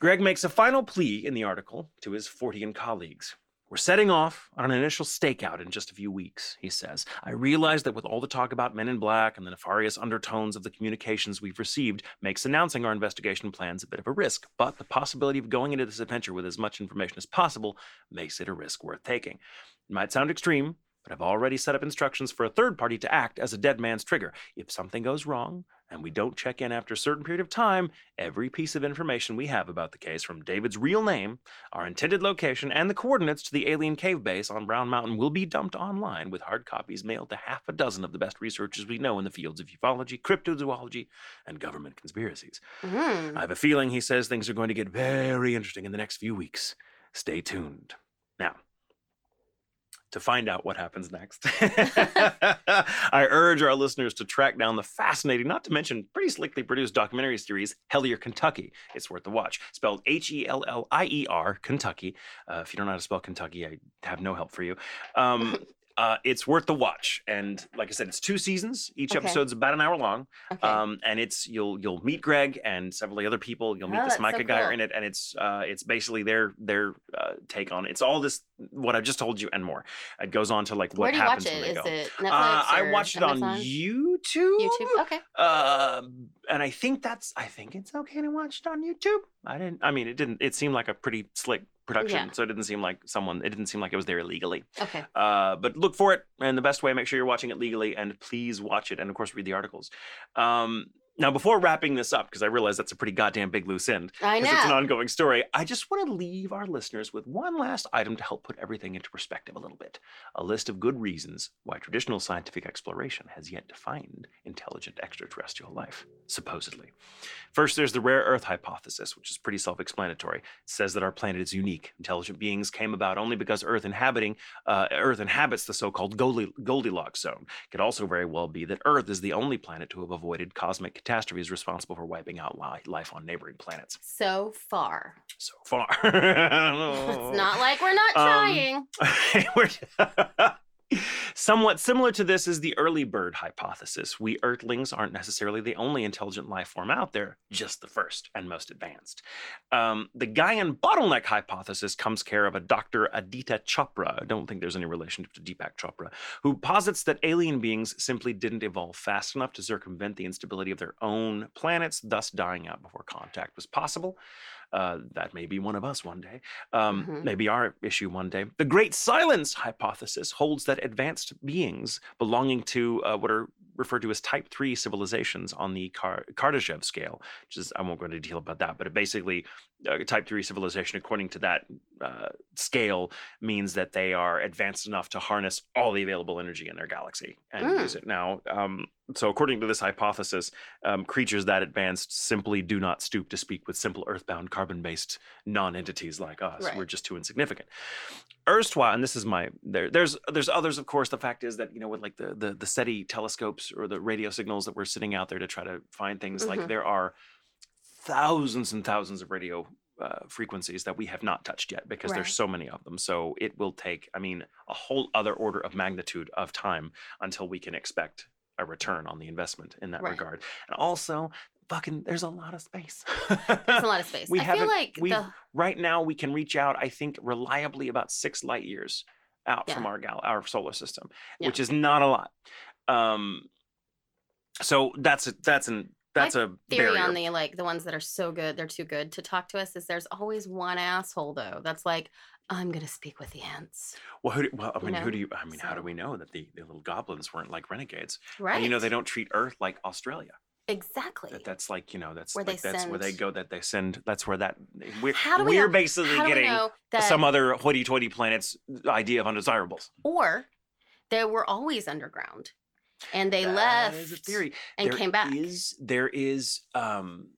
Greg makes a final plea in the article to his Fortean colleagues. We're setting off on an initial stakeout in just a few weeks, he says. I realize that with all the talk about men in black and the nefarious undertones of the communications we've received makes announcing our investigation plans a bit of a risk, but the possibility of going into this adventure with as much information as possible makes it a risk worth taking. It might sound extreme, but I've already set up instructions for a third party to act as a dead man's trigger. If something goes wrong and we don't check in after a certain period of time, every piece of information we have about the case, from David's real name, our intended location, and the coordinates to the alien cave base on Brown Mountain will be dumped online with hard copies mailed to half a dozen of the best researchers we know in the fields of ufology, cryptozoology, and government conspiracies. Mm. I have a feeling, he says, things are going to get very interesting in the next few weeks. Stay tuned. To find out what happens next. I urge our listeners to track down the fascinating, not to mention pretty slickly produced documentary series, Hellier, Kentucky. It's worth the watch. Spelled H E L L I E R, Kentucky. Uh, if you don't know how to spell Kentucky, I have no help for you. Um, uh, it's worth the watch, and like I said, it's two seasons. Each Okay. episode's about an hour long, Okay. um, and it's you'll you'll meet Greg and several of the other people. You'll meet Oh, this that's so Micah guy cool. in it, and it's uh, it's basically their their uh, take on it. it's all this what I just told you and more. It goes on to like what Where do you happens watch when it? they Is go. it Netflix? uh, I or watched it on Amazon? YouTube. YouTube. Okay. Uh, and I think that's I think it's okay to watch it on YouTube. I didn't. I mean, it didn't. It seemed like a pretty slick production, Yeah. so it didn't seem like someone. It didn't seem like it was there illegally. Okay. Uh, but look for it, and the best way, make sure you're watching it legally, and please watch it, and of course, read the articles. Um, now, before wrapping this up, because I realize that's a pretty goddamn big loose end, because it's an ongoing story, I just want to leave our listeners with one last item to help put everything into perspective a little bit. A list of good reasons why traditional scientific exploration has yet to find intelligent extraterrestrial life, supposedly. First, there's the rare Earth hypothesis, which is pretty self explanatory. It says that our planet is unique. Intelligent beings came about only because Earth inhabiting uh, Earth inhabits the so-called Goldilocks zone. It could also very well be that Earth is the only planet to have avoided cosmic catastrophes responsible for wiping out li- life on neighboring planets So far. so far. It's not like we're not Um, trying. We're- Somewhat similar to this is the early bird hypothesis. We Earthlings aren't necessarily the only intelligent life form out there, just the first and most advanced. Um, the Gaian bottleneck hypothesis comes care of a Dr. Aditya Chopra. I don't think there's any relationship to Deepak Chopra, who posits that alien beings simply didn't evolve fast enough to circumvent the instability of their own planets, thus dying out before contact was possible. Uh, that may be one of us one day. Um, Mhm. Maybe our issue one day. The Great Silence hypothesis holds that advanced beings belonging to uh, what are referred to as Type 3 civilizations on the Kar- Kardashev scale, which is, I won't go into detail about that, but it basically, uh, Type 3 civilization, according to that uh, scale, means that they are advanced enough to harness all the available energy in their galaxy and Mm. use it. Now, um, so according to this hypothesis, um, creatures that advanced simply do not stoop to speak with simple earthbound carbon based non entities like us. Right. We're just too insignificant. Erstwhile, and this is my there, there's there's others, of course. The fact is that you know with like the the the SETI telescopes or the radio signals that we're sitting out there to try to find things, like Mhm. there are thousands and thousands of radio uh, frequencies that we have not touched yet because Right. there's so many of them. So it will take, I mean, a whole other order of magnitude of time until we can expect a return on the investment in that Right. regard. And also, fucking, there's a lot of space. There's a lot of space. We I feel like we the right now we can reach out, I think, reliably about six light years out from our gal our solar system, Yeah. which is not a lot. Um, so that's a that's an that's a theory barrier. on the like the ones that are so good they're too good to talk to us is there's always one asshole though that's like I'm gonna speak with the ants. well, who do, well, I you mean, who do you? I mean, how do we know that the, the little goblins weren't like renegades? Right. And you know, they don't treat Earth like Australia. exactly. That that's like you know that's Where like they that's where they go. That they send. That's where that we're How do we we're know- basically we getting know that some other hoity-toity planet's idea of undesirables. or they were always underground and they That left is a theory. and There came back. is- there is um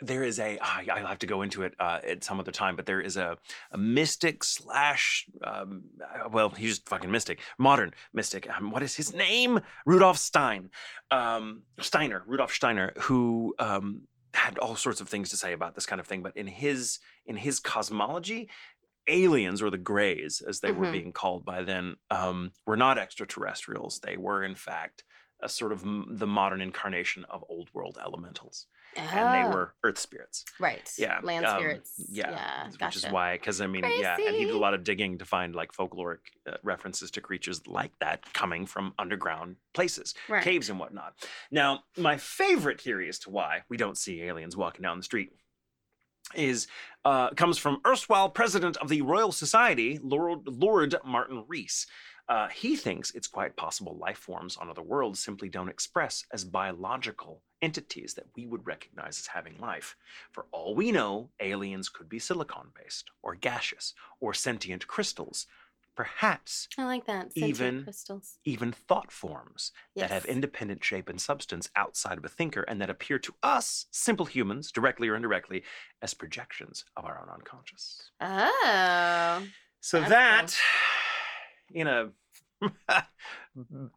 there is a I, I'll have to go into it uh, at some other time, but there is a, a mystic slash um, uh, well, he's just fucking mystic, modern mystic. Um, what is his name? Rudolf Stein, um, Steiner, Rudolf Steiner, who um, had all sorts of things to say about this kind of thing. But in his in his cosmology, aliens or the Greys, as they were Mhm. being called by then, um, were not extraterrestrials. They were in fact a sort of m- the modern incarnation of old world elementals, and they Oh, were Earth spirits. right. Yeah, Land um, spirits. Yeah, Yeah. which Gotcha. is why, because I mean, yeah, and he did a lot of digging to find like folkloric uh, references to creatures like that coming from underground places, Right. caves and whatnot. Now, my favorite theory as to why we don't see aliens walking down the street is uh, comes from erstwhile president of the Royal Society, Lord, Lord Martin Rees. Uh, he thinks it's quite possible life forms on other worlds simply don't express as biological entities that we would recognize as having life. For all we know, aliens could be silicon based, or gaseous, or sentient crystals, perhaps I like that. Even- crystals. even thought forms that have independent shape and substance outside of a thinker and that appear to us, simple humans, directly or indirectly, as projections of our own unconscious. Oh. So that, in a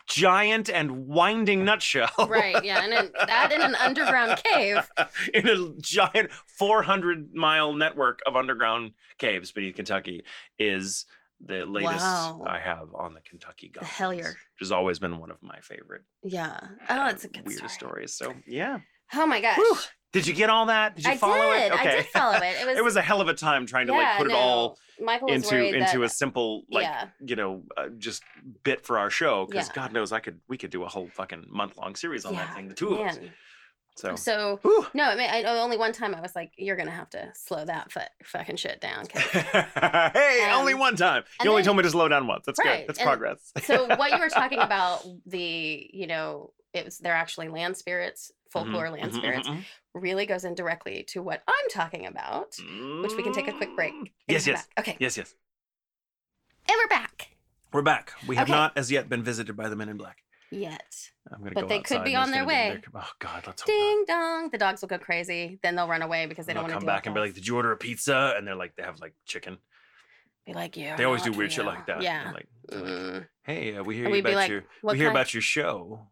giant and winding nutshell, Right. Yeah. And in, that in an underground cave. in a giant 400 mile network of underground caves beneath Kentucky, is the latest Wow. I have on the Kentucky The Goblins, Hellier. which has always been one of my favorite Yeah. Oh, it's a good weirdest story. stories. So yeah. Oh my gosh. Whew. Did you get all that? Did you I follow did. it? Okay. I did follow it. It was. it was a hell of a time trying to like yeah, put it all Michael into into that, a simple like yeah. you know uh, just bit for our show because Yeah. God knows I could we could do a whole fucking month long series on that thing the two of us. So. So Whew. no, I mean, I, only one time I was like, "You're gonna have to slow that fu- fucking shit down. hey, only Um, one time. You only then- told me to slow down once. That's Right, good. That's progress. so what you were talking about, the you know, it was they're actually land spirits, Mhm, folklore land mhm, spirits, mhm, really goes in directly to what I'm talking about. mhm. Which we can take a quick break. Yes, yes. back. Okay, Yes, yes. and we're back. We're back. We have Okay. not as yet been visited by the men in black. Yet, I'm gonna But go they could be on their way. there- Oh God, let's ding dong, the dogs will go crazy. Then they'll run away because they And don't want to come back and be like, "Did you order a pizza?" And they're like, they have like chicken. be like, yeah. They always do weird shit like that. Yeah. Like, they're like, Mm. hey, uh, we hear about like, your we hear kind- about your show.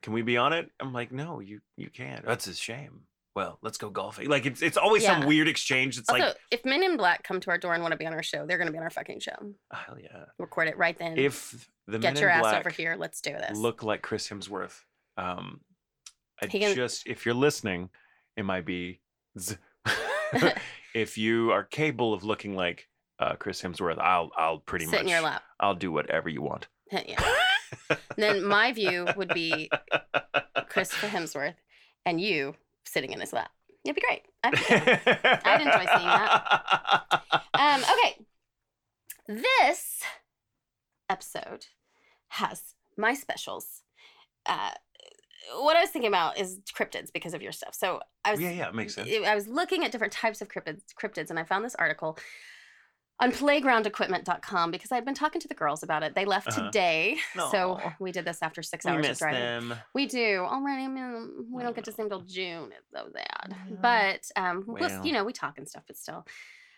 Can we be on it? I'm like, no, you you can't. That's a shame. Well, let's go golfing. Like it's it's always some weird exchange. It's Also, like, if Men in Black come to our door and want to be on our show, they're going to be on our fucking show. oh, hell yeah. Record it right then. If the Get men your in ass over here. Let's do this. look like Chris Hemsworth, um, I can- just if you're listening, it might be. z- if you are capable of looking like uh, Chris Hemsworth, I'll I'll pretty Sit much in your lap. I'll do whatever you want. yeah. then my view would be Chris Hemsworth and you sitting in his lap. It'd be great. I'd, I'd enjoy seeing that. um, okay. This episode has my specials. Uh, what I was thinking about is cryptids because of your stuff. So I was yeah, yeah, it makes sense. I was looking at different types of cryptids, cryptids and I found this article on playgroundequipment.com because I'd been talking to the girls about it. They left Uh-huh. today. So we did this after six we hours of miss driving. them. We do already. I mean, we don't get to see them till June. It's so sad. Yeah. But um, we'll, Well. you know, we talk and stuff, but still.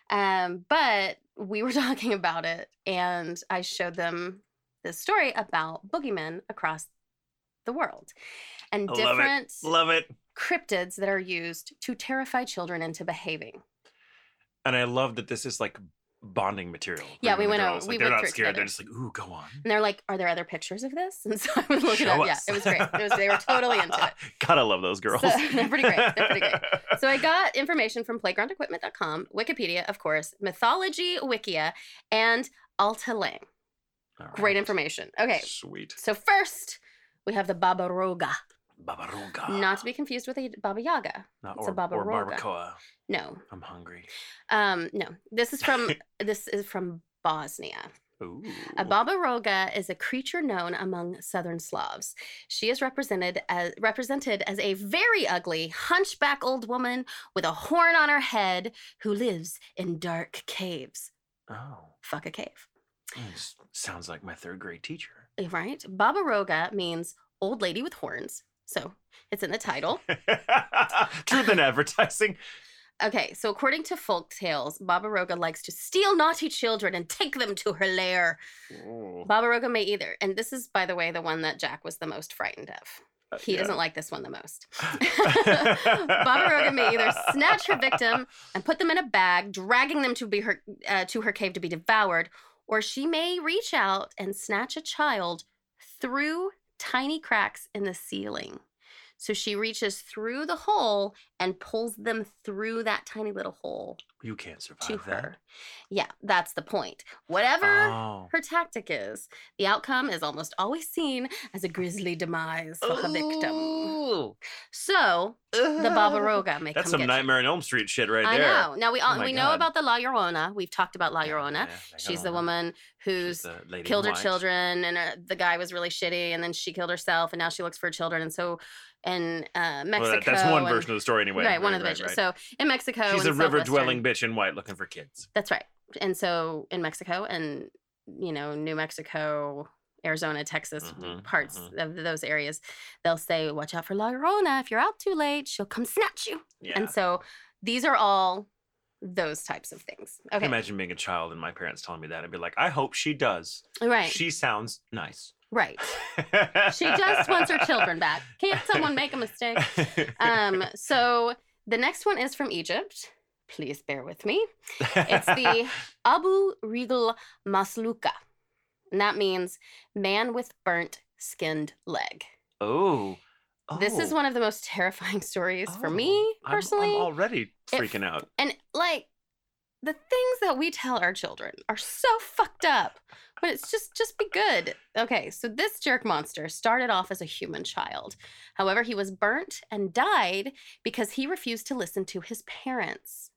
Um, but we were talking about it, and I showed them this story about boogeymen across the world, and I love it. different Love it. cryptids that are used to terrify children into behaving. And I love that this is like bonding material. Yeah, we went out- girls. we they're not it scared. They're just like, ooh, go on. And they're like, "Are there other pictures of this?" And so I was looking Show up. Yeah, it was great. It was, they were totally into it. Gotta love those girls. So- they're pretty great. They're pretty great. So I got information from playgroundequipment.com, Wikipedia, of course, Mythology Wikia, and Alta Lang. All Great information. Okay, Sweet. so first we have the Baba Roga, Babaroga. not to be confused with a Baba Yaga. Not, it's a or, Baba or Roga. barbacoa. No, I'm hungry. um, no. This is from this is from Bosnia. Ooh. A Baba Roga is a creature known among Southern Slavs. She is represented as represented as a very ugly, hunchback old woman with a horn on her head who lives in dark caves. Oh, Fuck a cave, this sounds like my third grade teacher. right? Baba Roga means old lady with horns, so it's in the title. Truth in advertising. Okay, so according to folk tales, Baba Roga likes to steal naughty children and take them to her lair. Ooh. Baba Roga may either, and this is, by the way, the one that Jack was the most frightened of. Uh, He yeah. doesn't like this one the most. Baba Roga may either snatch her victim and put them in a bag, dragging them to be her uh, to her cave to be devoured, or she may reach out and snatch a child through tiny cracks in the ceiling. So she reaches through the hole and pulls them through that tiny little hole You can't survive to that. Yeah, that's the point. Whatever Oh. her tactic is, the outcome is almost always seen as a grisly demise for her victim. Ooh. So the Baba Roga may That's some Nightmare on Elm Street shit right you. I there. know. Now we all, Oh we know about the La Llorona. We've talked about La Yeah, Llorona. yeah, La She's the woman who's the killed her children, and uh, the guy was really shitty, and then she killed herself, and now she looks for her children, and so in uh, Mexico. Well, that's one and- version of the story anyway. right, one of the right, versions. right. So in Mexico, She's a river dwelling bitch in white looking for kids. That's right. And so in Mexico and you know New Mexico, Arizona, Texas Mhm, parts mhm. of those areas, they'll say, "Watch out for La Llorona. If you're out too late, she'll come snatch you." Yeah. And so these are all those types of things. Okay, imagine being a child and my parents telling me that and be like, I hope she does. right, She sounds nice. right. She just wants her children back. Can't someone make a mistake? Um, so the next one is from Egypt. Please bear with me. It's the Abu Regal Masluka. And that means man with burnt skinned leg. oh. This is Oh. one of the most terrifying stories for Oh. me I'm- I'm, personally. already It- freaking out. and like the things that we tell our children are so fucked up. But it's just just be good. Okay, so this jerk monster started off as a human child. However, he was burnt and died because he refused to listen to his parents.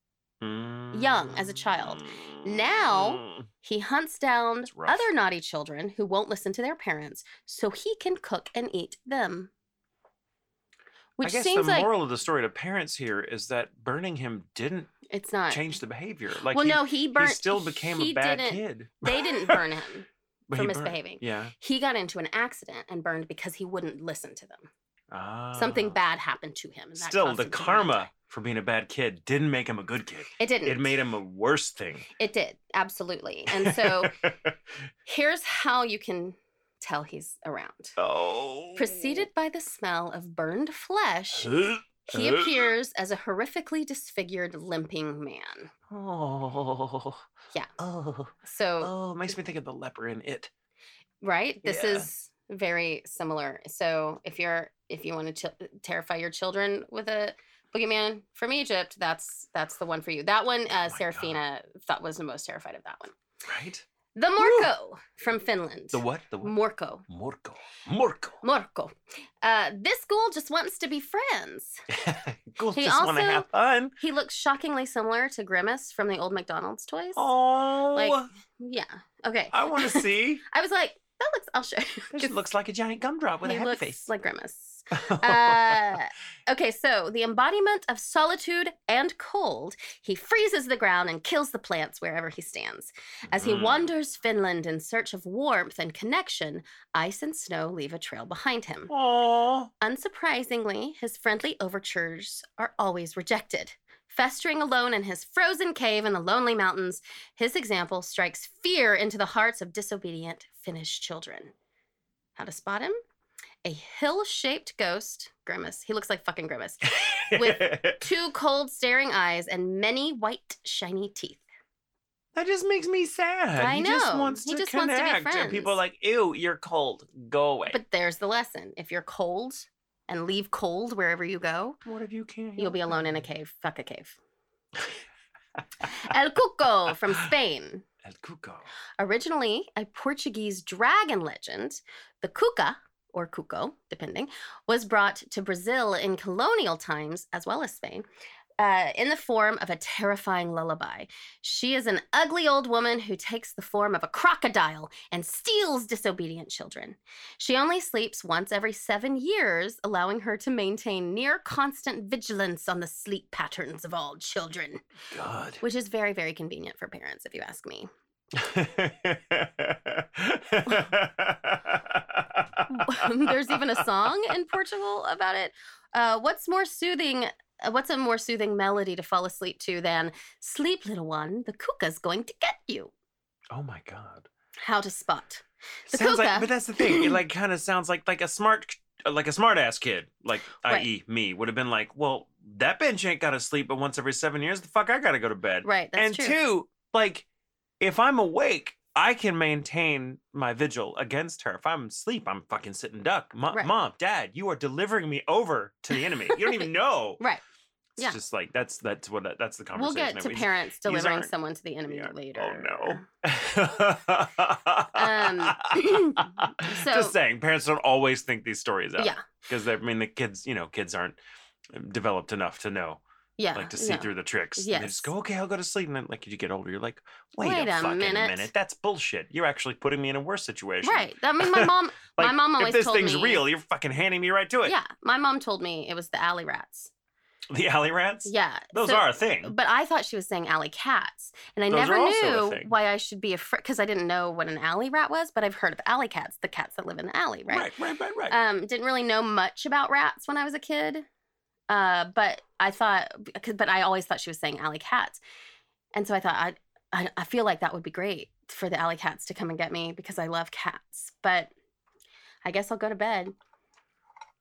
young as a child. Now, Mm. He hunts down other naughty children who won't listen to their parents so he can cook and eat them. Which I guess seems the like moral of the story to parents here is that burning him didn't it's not. change the behavior. Like well, he, no, he he still became he a bad kid. They didn't burn him But for he burned- misbehaving. Yeah. He got into an accident and burned because he wouldn't listen to them. Something Ah. bad happened to him. Still, the him to burn and karma for being a bad kid didn't make him a good kid. It didn't. It made him a worse thing. It did absolutely. And so here's how you can tell he's around. oh. Preceded by the smell of burned flesh, He appears as a horrifically disfigured, limping man. Oh. Yeah. Oh. So, Oh, makes me think of the leper in it. right, this Yeah. is very similar. So, if you're if you want to ch- terrify your children with a boogeyman from Egypt, that's that's the one for you. That one, uh, Oh Serafina thought was the most terrified of that one. Right? The Morco from Finland. The what? The what? Morco. Morco. Morco. Morco. Uh, this ghoul just wants to be friends. Ghouls He just want to also- have fun. He looks shockingly similar to Grimace from the old McDonald's toys. Oh. Like, Yeah. Okay. I want to see. I was like, that looks. I'll show 'cause looks like a giant gumdrop with he a happy looks face. like Grimace. Uh, okay, so the embodiment of solitude and cold, he freezes the ground and kills the plants wherever he stands. As he Mm. wanders Finland in search of warmth and connection, ice and snow leave a trail behind him. Aww. Unsurprisingly, his friendly overtures are always rejected. Festering alone in his frozen cave in the lonely mountains, his example strikes fear into the hearts of disobedient Finnish children. How to spot him? A hill shaped ghost, Grimace. He looks like fucking Grimace. with- Two cold, staring eyes and many white, shiny teeth. that just makes me sad. I he just know. wants He to just wants to connect. and people are like, ew, you're cold. Go away. But there's the lesson. If you're cold and leave cold wherever you go, what if you can't? you'll be alone in a cave. Fuck a cave. El Cuco from Spain. El Cuco. Originally a Portuguese dragon legend, the Cuca, or Cuco, depending, was brought to Brazil in colonial times as well as Spain uh, in the form of a terrifying lullaby. She is an ugly old woman who takes the form of a crocodile and steals disobedient children. She only sleeps once every seven years, allowing her to maintain near constant vigilance on the sleep patterns of all children, God. which is very, very convenient for parents, if you ask me. There's even a song in Portugal about it. Uh, what's more soothing? Uh, What's a more soothing melody to fall asleep to than "Sleep, little one, the Cuca's going to get you"? oh my God. How to spot? The sounds Cuca. like, but that's the thing. It like kind of sounds like like a smart, like a smart ass kid, like Right. i.e. me, would have been like, well, that bench ain't got to sleep, but once every seven years, the fuck, I got to go to bed. Right, that's and true. two, like, if I'm awake, I can maintain my vigil against her. If I'm asleep, I'm fucking sitting duck. Mo- Right. Mom, Dad, you are delivering me over to the enemy. You don't even know. Right. It's Yeah. just like that's that's what that's the conversation. We'll get to parents delivering someone to the enemy Yeah. later. Oh no. Um, so- just saying, parents don't always think these stories out. Yeah, because I mean the kids, you know, kids aren't um, developed enough to know, yeah. like to see no. through the tricks. And just go, okay, I'll go to sleep, and then like you get older, you're like, wait, Wait a, a fucking minute. That's bullshit. You're actually putting me in a worse situation. Right. I mean, my mom. my mom always told me, if this thing's me. real, you're fucking handing me right to it. Yeah, my mom told me it was the alley rats. The alley rats. Yeah, Those so- are a thing. But I thought she was saying alley cats, and I Those never are also a knew why I should be afraid because I didn't know what an alley rat was. But I've heard of alley cats, the cats that live in the alley, right? right, right, right. right. Um, didn't really know much about rats when I was a kid. Uh, but I thought, but I always thought she was saying alley cats, and so I thought I, I, I feel like that would be great for the alley cats to come and get me because I love cats. But I guess I'll go to bed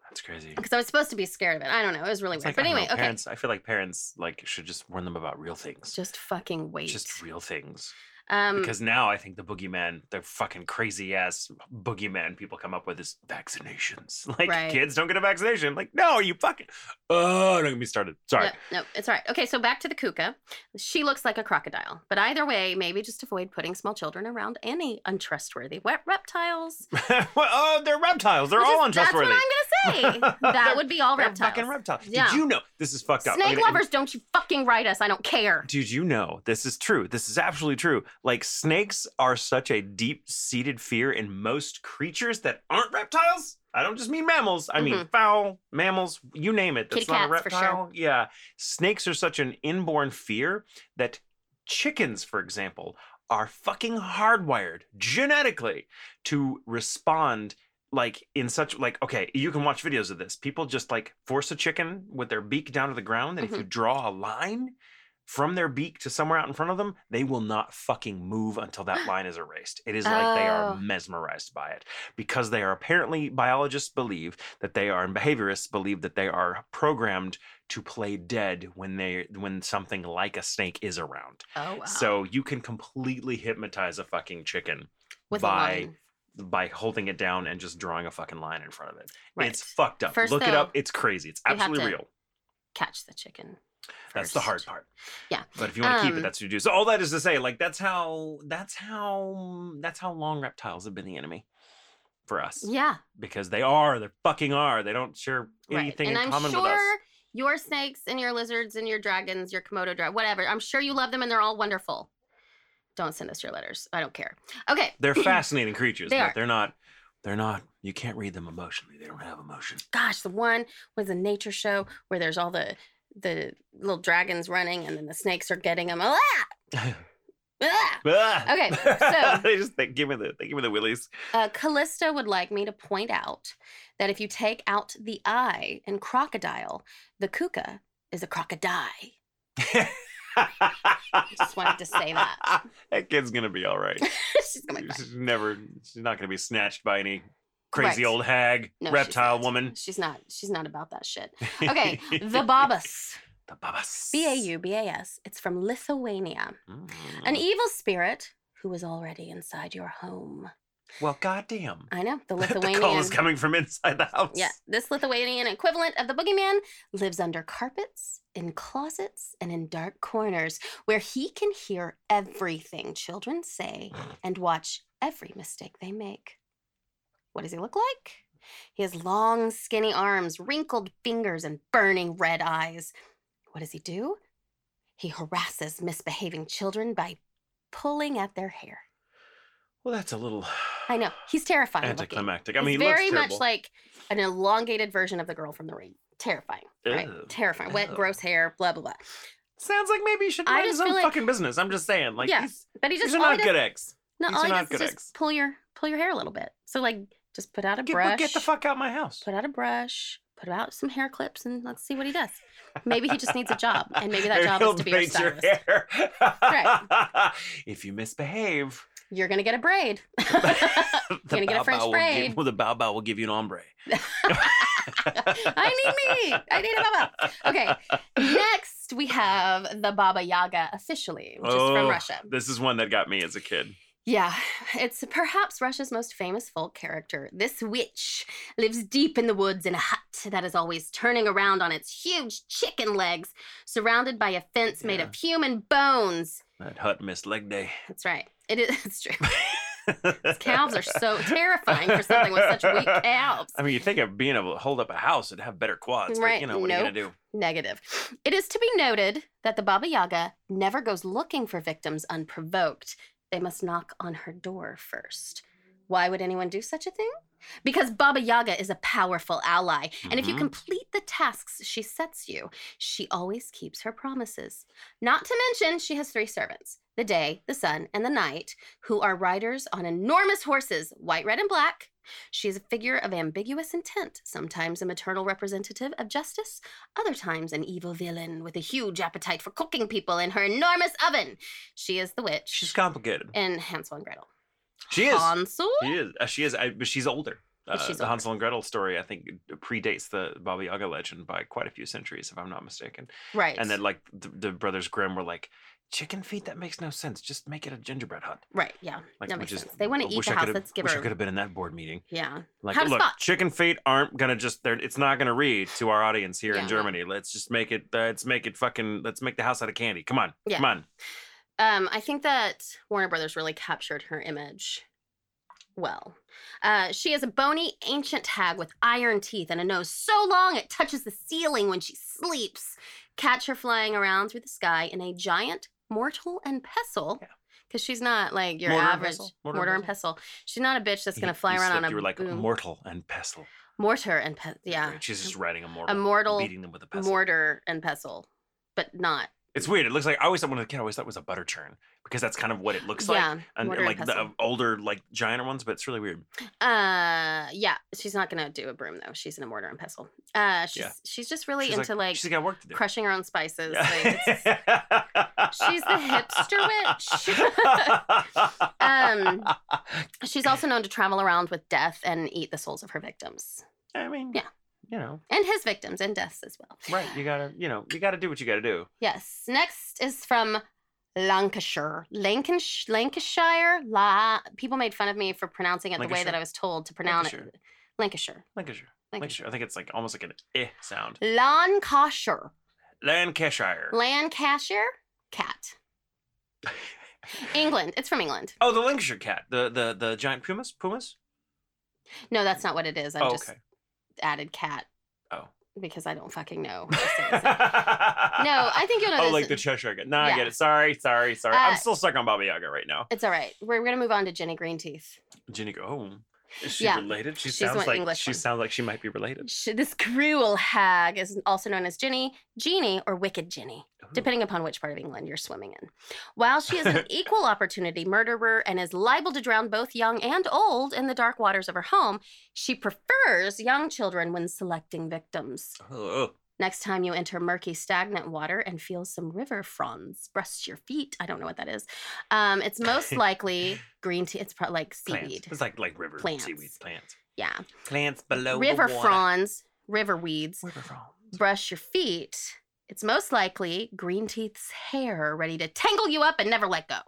That's crazy. because I was supposed to be scared of it. I don't know, it was really It's weird. like, but anyway, know, okay. I feel like parents like should just warn them about real things. just fucking wait. Just real things. um, Because now I think the boogeyman, the fucking crazy ass boogeyman people come up with is vaccinations. Like Right. kids don't get a vaccination. Like, no, you fucking Oh, don't get me started. Sorry. Yep, no, it's all right. Okay, so back to the Cuca. She looks like a crocodile, but either way, maybe just avoid putting small children around any untrustworthy wet reptiles. well, oh, they're reptiles. They're Which all is- That's untrustworthy. what I'm gonna say. that would be all reptiles. fucking reptiles. Yeah. Did you know this is fucked up? Snake mean, lovers, don't you fucking write us. I don't care. Did you know this is true? This is absolutely true. Like snakes are such a deep-seated fear in most creatures that aren't reptiles. I don't just mean mammals. I mean fowl, mammals, you name it. That's Mm-hmm. Kitty not a cats, for reptile. Yeah. Snakes are such an inborn fear that chickens, for example, are fucking hardwired genetically to respond like in such like okay you can watch videos of this people just like force a chicken with their beak down to the ground and if you Mm-hmm. draw a line from their beak to somewhere out in front of them they will not fucking move until that line is erased it is like they are Oh. mesmerized by it because they are apparently biologists believe that they are and behaviorists believe that they are programmed to play dead when they when something like a snake is around Oh wow. so you can completely hypnotize a fucking chicken with by a line. By holding it down and just drawing a fucking line in front of it. Right. It's fucked up. First, Look it up. It's crazy. It's absolutely real. catch the chicken. That's the hard part. Yeah. But if you want to keep it, Um, that's what you do. So all that is to say, like that's how that's how that's how long reptiles have been the enemy for us. Yeah. Because they are, they fucking are. They don't share Right. anything And in I'm common sure with us. your snakes and your lizards and your dragons, your Komodo dragon, whatever. I'm sure you love them and they're all wonderful. Don't send us your letters. I don't care. Okay. They're fascinating creatures, They but are. they're not they're not you can't read them emotionally. They don't have emotion. Gosh, the one was a nature show where there's all the the little dragons running and then the snakes are getting them. Ah! Ah! Ah! Okay, so- they just they give me the they give me the willies. Uh, Callista would like me to point out that if you take out the I in crocodile, the Cuca is a crocodile. Just wanted to say that. that kid's gonna be all right. She's gonna be fine. She's never. She's not gonna be snatched by any crazy Right. old hag, No, reptile not. woman. She's not. She's not about that shit. Okay, the Babas. the babas. B A U B A S. It's from Lithuania. Mm. An evil spirit who is already inside your home. Well, goddamn. I know the Lithuanian. the call is coming from inside the house. Yeah, this Lithuanian equivalent of the boogeyman lives under carpets, in closets, and in dark corners where he can hear everything children say and watch every mistake they make. What does he look like? He has long, skinny arms, wrinkled fingers, and burning red eyes. What does he do? He harasses misbehaving children by pulling at their hair. Well, that's a little I know. He's terrifying. looking. anticlimactic. I mean, he very much like an elongated version of the girl from the ring. Terrifying. Right? Ew. Terrifying. Wet, Ew. gross hair, blah, blah, blah. Sounds like maybe he should mind his own like, fucking business. I'm just saying, like, Yeah, But he just these are not does- good eggs. No, These all he not does is good just eggs. pull your pull your hair a little bit. So like just put out a Get, brush. get the fuck out of my house. Put out a brush, put out some hair clips, and let's see what he does. Maybe he just needs a job, and maybe that job is to be our braid your stylist. hair. Right. if you misbehave, You're gonna get a braid. the gonna get a French bow braid. Give, well, the bow bow will give you an ombre. I need me. I need a baba. Okay. Next we have the Baba Yaga officially, which is from Oh, Russia. This is one that got me as a kid. Yeah, it's perhaps Russia's most famous folk character. This witch lives deep in the woods in a hut that is always turning around on its huge chicken legs, surrounded by a fence made Yeah. of human bones. That hut missed leg day. That's right. It is it's true. These calves are so terrifying for something with such weak calves. I mean, you think of being able to hold up a house and have better quads, but Right, you know what are you gonna do? Negative. It is to be noted that the Baba Yaga never goes looking for victims unprovoked. They must knock on her door first. Why would anyone do such a thing? Because Baba Yaga is a powerful ally, and if you Mhm. complete the tasks she sets you, she always keeps her promises. Not to mention, she has three servants the day, the sun, and the night, who are riders on enormous horses, white, red, and black. She is a figure of ambiguous intent, sometimes a maternal representative of justice, other times an evil villain with a huge appetite for cooking people in her enormous oven. She is the witch She's complicated. And Hansel and Gretel. She is. Hansel? She is. Uh, she is. I, but she's older. Uh, She's the older. Hansel and Gretel story, I think, predates the Baba Yaga legend by quite a few centuries, if I'm not mistaken. Right. And then, like, the, the brothers Grimm were like, "Chicken feet? That makes no sense. Just make it a gingerbread hut." right, yeah. Like, that which makes is- sense. They want to eat the house. Let's give wish I could have been in that board meeting. Yeah. Like, How look, spot. chicken feet aren't gonna just. They're, it's not gonna read to our audience here Yeah, in. Germany. Let's just make it. Uh, let's make it fucking. Let's make the house out of candy. Come on. Yeah. Come on. Um, I think that Warner Brothers really captured her image well. Uh, she is a bony ancient hag with iron teeth and a nose so long it touches the ceiling when she sleeps. Catch her flying around through the sky in a giant mortal and pestle. Yeah. Because she's not like your Mortar average pestle? mortar, Mortar and and pestle. She's not a bitch that's gonna fly you around on slipped. a You were like boom. mortal and pestle. mortar and pestle. Yeah, She's just riding a mortal. mortal Beating them with a pestle. mortar and pestle, but not. It's weird. It looks like I always thought when I was a kid, I always thought it was a butter churn because that's kind of what it looks like. And, and like the older, like giant ones, but it's really weird. Uh, yeah, she's not gonna do a broom though. She's in a mortar and pestle. Uh, she's Yeah. she's just really she's into like, she's got work to do. crushing her own spices. Yeah. Like, it's- she's the hipster witch. Um, she's also known to travel around with death and eat the souls of her victims I mean, Yeah. You know, and his victims and deaths as well. right? You gotta, you know, you gotta do what you gotta do. Yes. Next is from Lancashire. Lancash- Lancashire. La. People made fun of me for pronouncing it the way that I was told to pronounce Lancashire. it. Lancashire. Lancashire. Lancashire. Lancashire. I think it's like almost like an eh sound. Lancashire. Lancashire. Lancashire cat. England. It's from England. oh, the Lancashire cat. The the the giant pumas. Pumas. No, that's not what it is. I oh, just okay. Added cat Oh. because I don't fucking know. what to say. no, I think you'll know oh, like the Cheshire cat. Nah, I get it. Sorry, sorry, sorry. Uh, I'm still stuck on Baba Yaga right now. It's all right. We're gonna move on to Jenny Greenteeth. Jenny, go. Oh, is she Yeah. related? She She's sounds like English she one. sounds like she might be related. Sh- This cruel hag is also known as Ginny, Jeannie, or Wicked Ginny, Ooh. depending upon which part of England you're swimming in. While she is an equal opportunity murderer and is liable to drown both young and old in the dark waters of her home, she prefers young children when selecting victims. Oh, oh. Next time you enter murky, stagnant water and feel some river fronds brush your feet, I don't know what that is. Um, it's most likely green tea. It's probably like plants. seaweed. It's like like river Plants. seaweed plants. Yeah, Plants below river fronds, river weeds. River fronds. brush your feet, it's most likely Green Teeth's hair ready to tangle you up and never let go.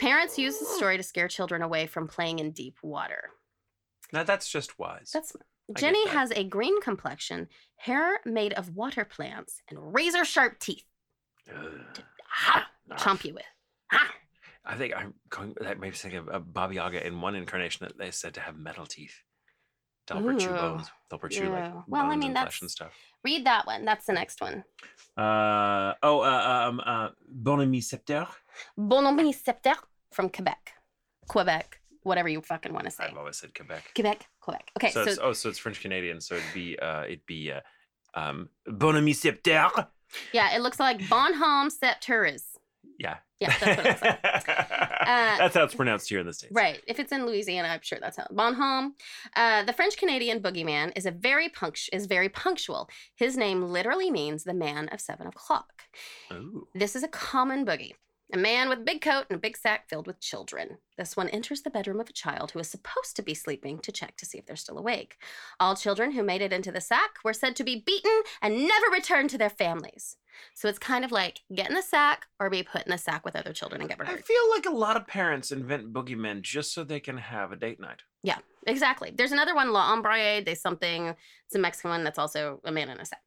Parents use the story to scare children away from playing in deep water. Now that's just wise. That's Jenny has a green complexion, hair made of water plants, and razor sharp teeth. Ugh. Ha! Nah. Chomp you with. Ha! I think I'm going. That makes me think of uh, Baba Yaga in one incarnation that they said to have metal teeth. Delbert chew Ooh, bones. Delbert chew like yeah. Well, I mean, and flesh and that's- stuff. Read that one. That's the next one. Uh oh. Uh, um. Uh. Bon ami septeur. Bonhomme Septer from Quebec. Quebec. Whatever you fucking want to say. I've always said Quebec. Quebec. Quebec. Okay, so, so, it's, oh, so it's French Canadian. So it'd be uh, it'd be uh, um, bon ami septeur. yeah, it looks like Bonhomme Septeris. Yeah. Yeah, that's what it looks like. that's how it's pronounced here in the states. Right. If it's in Louisiana, I'm sure that's how. Bonhomme. Uh, the French Canadian boogeyman is a very punct- is very punctual. His name literally means the man of seven o'clock. Ooh. This is a common boogie. A man with a big coat and a big sack filled with children. This one enters the bedroom of a child who is supposed to be sleeping to check to see if they're still awake. All children who made it into the sack were said to be beaten and never returned to their families. So it's kind of like get in the sack or be put in the sack with other children and get I feel like a lot of parents invent boogeymen just so they can have a date night. Yeah, exactly. There's another one, La Ombre de something. It's a Mexican one that's also a man in a sack.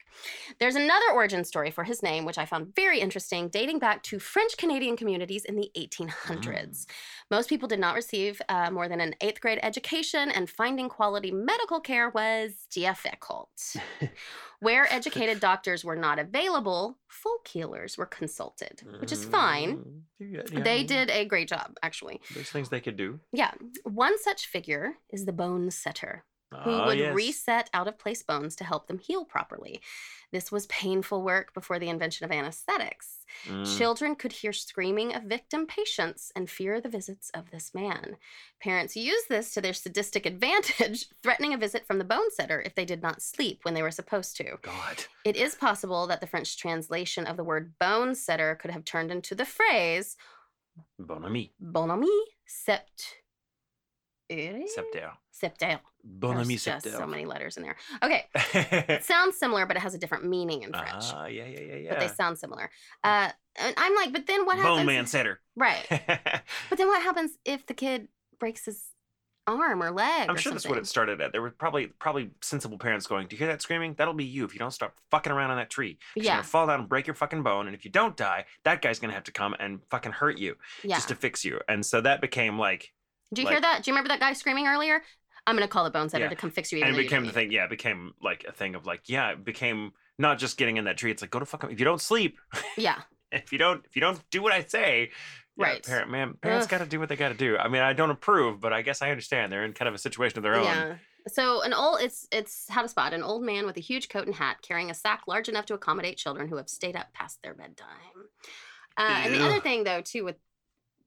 There's another origin story for his name, which I found very interesting, dating back to French Canadian communities in the 1800s. Most people did not receive uh, more than an eighth grade education, and finding quality medical care was difficult. Where educated doctors were not available, folk healers were consulted, which is fine. Mm, yeah, yeah, They did a great job, actually. There's things they could do. Yeah. One such figure is the bone setter who Ah, would yes. reset out of place bones to help them heal properly. This was painful work before the invention of anesthetics. Mm. Children could hear screaming of victim patients and fear the visits of this man. Parents used this to their sadistic advantage, threatening a visit from the bone setter if they did not sleep when they were supposed to. God. It is possible that the French translation of the word bone setter could have turned into the phrase Bon ami. bon ami sept. Septeur. Septel. Bon ami There's just so many letters in there. Okay, it sounds similar, but it has a different meaning in French. Ah, yeah, yeah, yeah, yeah. But they sound similar. Uh, and I'm like, but then what happens? Bone man setter. Right. But then what happens if the kid breaks his arm or leg? I'm or sure that's something? what it started at. There were probably probably sensible parents going, "Do you hear that screaming? That'll be you if you don't stop fucking around on that tree. You're Yeah, gonna fall down and break your fucking bone, and if you don't die, that guy's gonna have to come and fucking hurt you yeah. just to fix you." And so that became like, Did you hear that? Do you remember that guy screaming earlier? I'm gonna call the bone setter Yeah. to come fix you. and it became the thing. Yeah, it became like a thing of like, yeah, it became not just getting in that tree. It's like go to fucking if you don't sleep, Yeah, if you don't if you don't do what I say, yeah, Right. parent, man, parents got to do what they got to do. I mean, I don't approve, but I guess I understand. They're in kind of a situation of their own. yeah. So an old it's it's how to spot an old man with a huge coat and hat carrying a sack large enough to accommodate children who have stayed up past their bedtime. Uh, and the other thing though too with